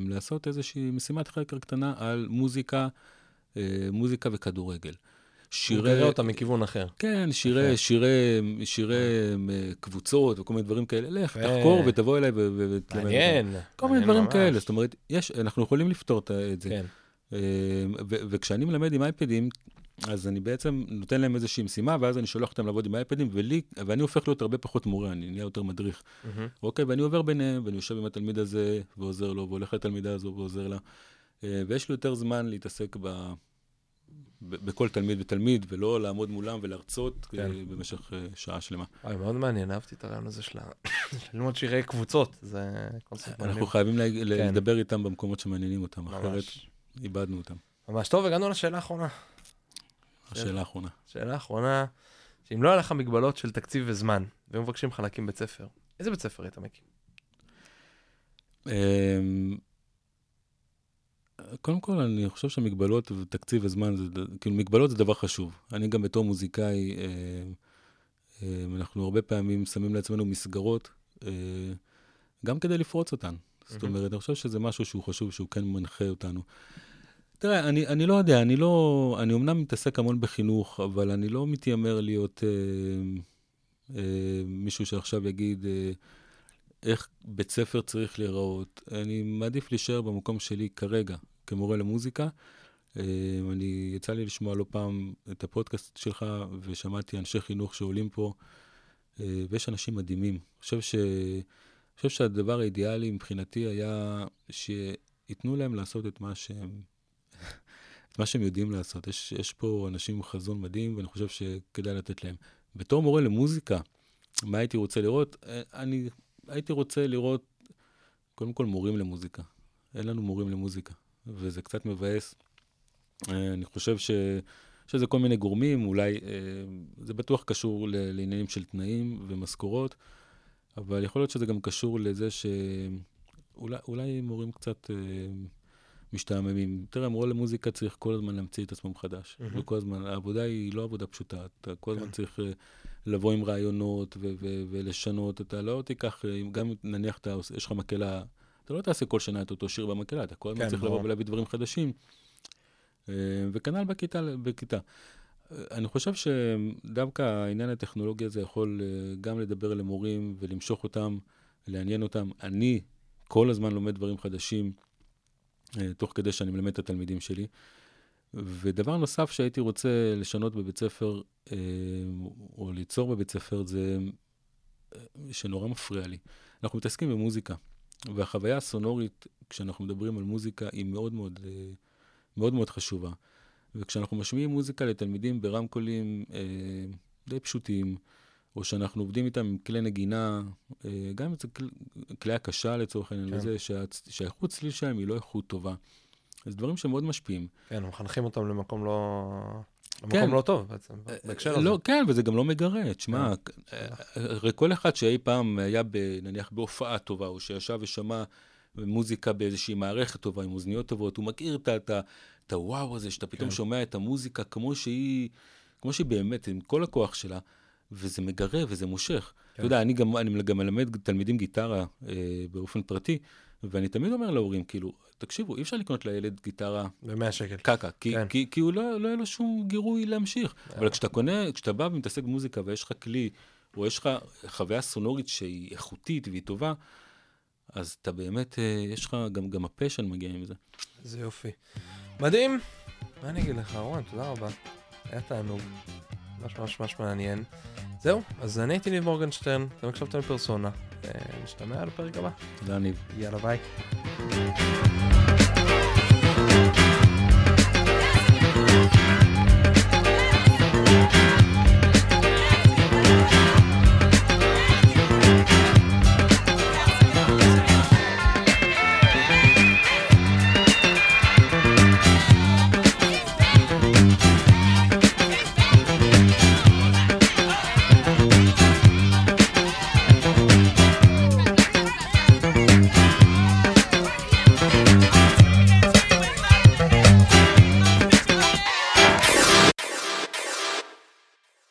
לעשות איזושהי משימת חקר קטנה על מוזיקה, מוזיקה וכדורגל. שירי... תראה אותה מכיוון אחר. כן, שירי, יפה. שירי, שירי אה, קבוצות וכל מיני דברים כאלה. לך, יפה. תחקור ותבוא אליי ו- ו- ותלמד. מעניין. כל מיני דברים ממש. כאלה. זאת אומרת, יש, אנחנו יכולים לפתור את- זה. כן. אה, ו- וכשאני מלמד עם אייפדים, אז אני בעצם נותן להם איזושהי משימה, ואז אני שולח אותם לעבוד עם האייפדים, ולי, ואני הופך להיות הרבה פחות מורה, אני נהיה יותר מדריך. מהמם. אוקיי, ואני עובר ביניהם, ואני יושב עם התלמיד הזה, ועוזר לו, והולך לתלמידה הזו ועוזר לה. אה, ויש לי יותר זמן להתעסק ב... בכל תלמיד ותלמיד, ולא לעמוד מולם ולהרצות כן. אה, במשך אה, שעה שלמה. וואי, מאוד מעניין, אהבתי את הרעיון הזה של ללמוד שירי קבוצות, זה קונספט מעניין. אנחנו חייבים לה- כן. לדבר איתם במקומות שמעניינים אותם, אחרת ממש. איבדנו אותם. ממש טוב, הגענו לשאלה האחרונה. השאלה האחרונה. שאלה האחרונה, שאם לא היה לך מגבלות של תקציב וזמן, והיו מבקשים לך להקים בית ספר, איזה בית ספר היית מקים? קודם כל, אני חושב שמגבלות ותקציב וזמן, זה, כאילו, מגבלות זה דבר חשוב. אני גם בתור מוזיקאי, אה, אה, אנחנו הרבה פעמים שמים לעצמנו מסגרות, אה, גם כדי לפרוץ אותן. זאת מהמם. אומרת, אני חושב שזה משהו שהוא חשוב, שהוא כן מנחה אותנו. תראה, אני, אני לא יודע, אני לא, אני אמנם מתעסק המון בחינוך, אבל אני לא מתיימר להיות אה, אה, מישהו שעכשיו יגיד אה, איך בית ספר צריך להיראות. אני מעדיף להישאר במקום שלי כרגע, כמורה למוזיקה. אה, אני, יצא לי לשמוע לא פעם את הפודקאסט שלך, ושמעתי אנשי חינוך שעולים פה, אה, ויש אנשים מדהימים. אני חושב, ש, חושב שהדבר האידיאלי מבחינתי היה שייתנו להם לעשות את מה שהם, את מה שהם יודעים לעשות. יש, יש פה אנשים עם חזון מדהים, ואני חושב שכדאי לתת להם. בתור מורה למוזיקה, מה הייתי רוצה לראות? אה, אני הייתי רוצה לראות, קודם כל, מורים למוזיקה. אין לנו מורים למוזיקה, וזה קצת מבאס. אה, אני חושב ש... שזה כל מיני גורמים, אולי אה, זה בטוח קשור לעניינים של תנאים ומשכורות, אבל יכול להיות שזה גם קשור לזה שאולי אולי מורים קצת אה, משתעממים. תראה, מורה למוזיקה צריך כל הזמן להמציא את עצמו מחדש. מהמם. וכל הזמן, העבודה היא לא עבודה פשוטה. אתה כל הזמן כן. צריך לבוא עם רעיונות ו- ו- ולשנות. אתה לא תיקח, גם נניח אתה, יש לך מקהלה, אתה לא תעשה כל שנה את אותו שיר במקהלה, אתה כל הזמן כן, צריך. לבוא ולהביא דברים חדשים. אה, וכנ"ל בכיתה, בכיתה. אני חושב שדווקא העניין הטכנולוגי הזה יכול אה, גם לדבר למורים ולמשוך אותם, לעניין אותם. אני כל הזמן לומד דברים חדשים, אה, תוך כדי שאני מלמד את התלמידים שלי. ודבר נוסף שהייתי רוצה לשנות בבית ספר, או ליצור בבית ספר, זה שנורא מפריע לי. אנחנו מתעסקים במוזיקה, והחוויה הסונורית, כשאנחנו מדברים על מוזיקה, היא מאוד מאוד, אה, מאוד, מאוד חשובה. וכשאנחנו משמיעים מוזיקה לתלמידים ברמקולים אה, די פשוטים, או שאנחנו עובדים איתם עם כלי נגינה, אה, גם זה כל, כלי הקשה לצורך העניין, כן. וזה שהאיכות צליל שלהם היא לא איכות טובה. אז דברים שמאוד משפיעים. כן, מחנכים אותם למקום לא... כן. לא טוב בעצם, בהקשר הזה. לא, כן, וזה גם לא מגרה. תשמע, אה, הרי כל אחד שאי פעם היה ב, נניח בהופעה טובה, או שישב ושמע מוזיקה באיזושהי מערכת טובה, עם אוזניות טובות, הוא מכיר את הוואו הזה, שאתה פתאום כן. שומע את המוזיקה כמו שהיא, כמו שהיא באמת, עם כל הכוח שלה, וזה מגרה וזה מושך. כן. אתה יודע, אני גם, אני גם מלמד תלמידים גיטרה אה, באופן פרטי, ואני תמיד אומר להורים, כאילו, תקשיבו, אי אפשר לקנות לילד גיטרה ב-100 שקל. קקה, כי, כן. כי, כי הוא לא, לא יהיה לו שום גירוי להמשיך. אה. אבל כשאתה קונה, כשאתה בא ומתעסק במוזיקה ויש לך כלי, או יש לך חוויה סונורית שהיא איכותית והיא טובה, אז אתה באמת, אה, יש לך, גם, גם הפשן מגיע עם זה. איזה יופי. מדהים. מה אני אגיד לך, רון, תודה רבה. היה תענוג. ממש ממש ממש מעניין. זהו, אז אני הייתי ניב מורגנשטרן, אתם הקשבתם לפרסונה. אה, נשתמע לפרק הבא. תודה, ניב. יאללה ביי.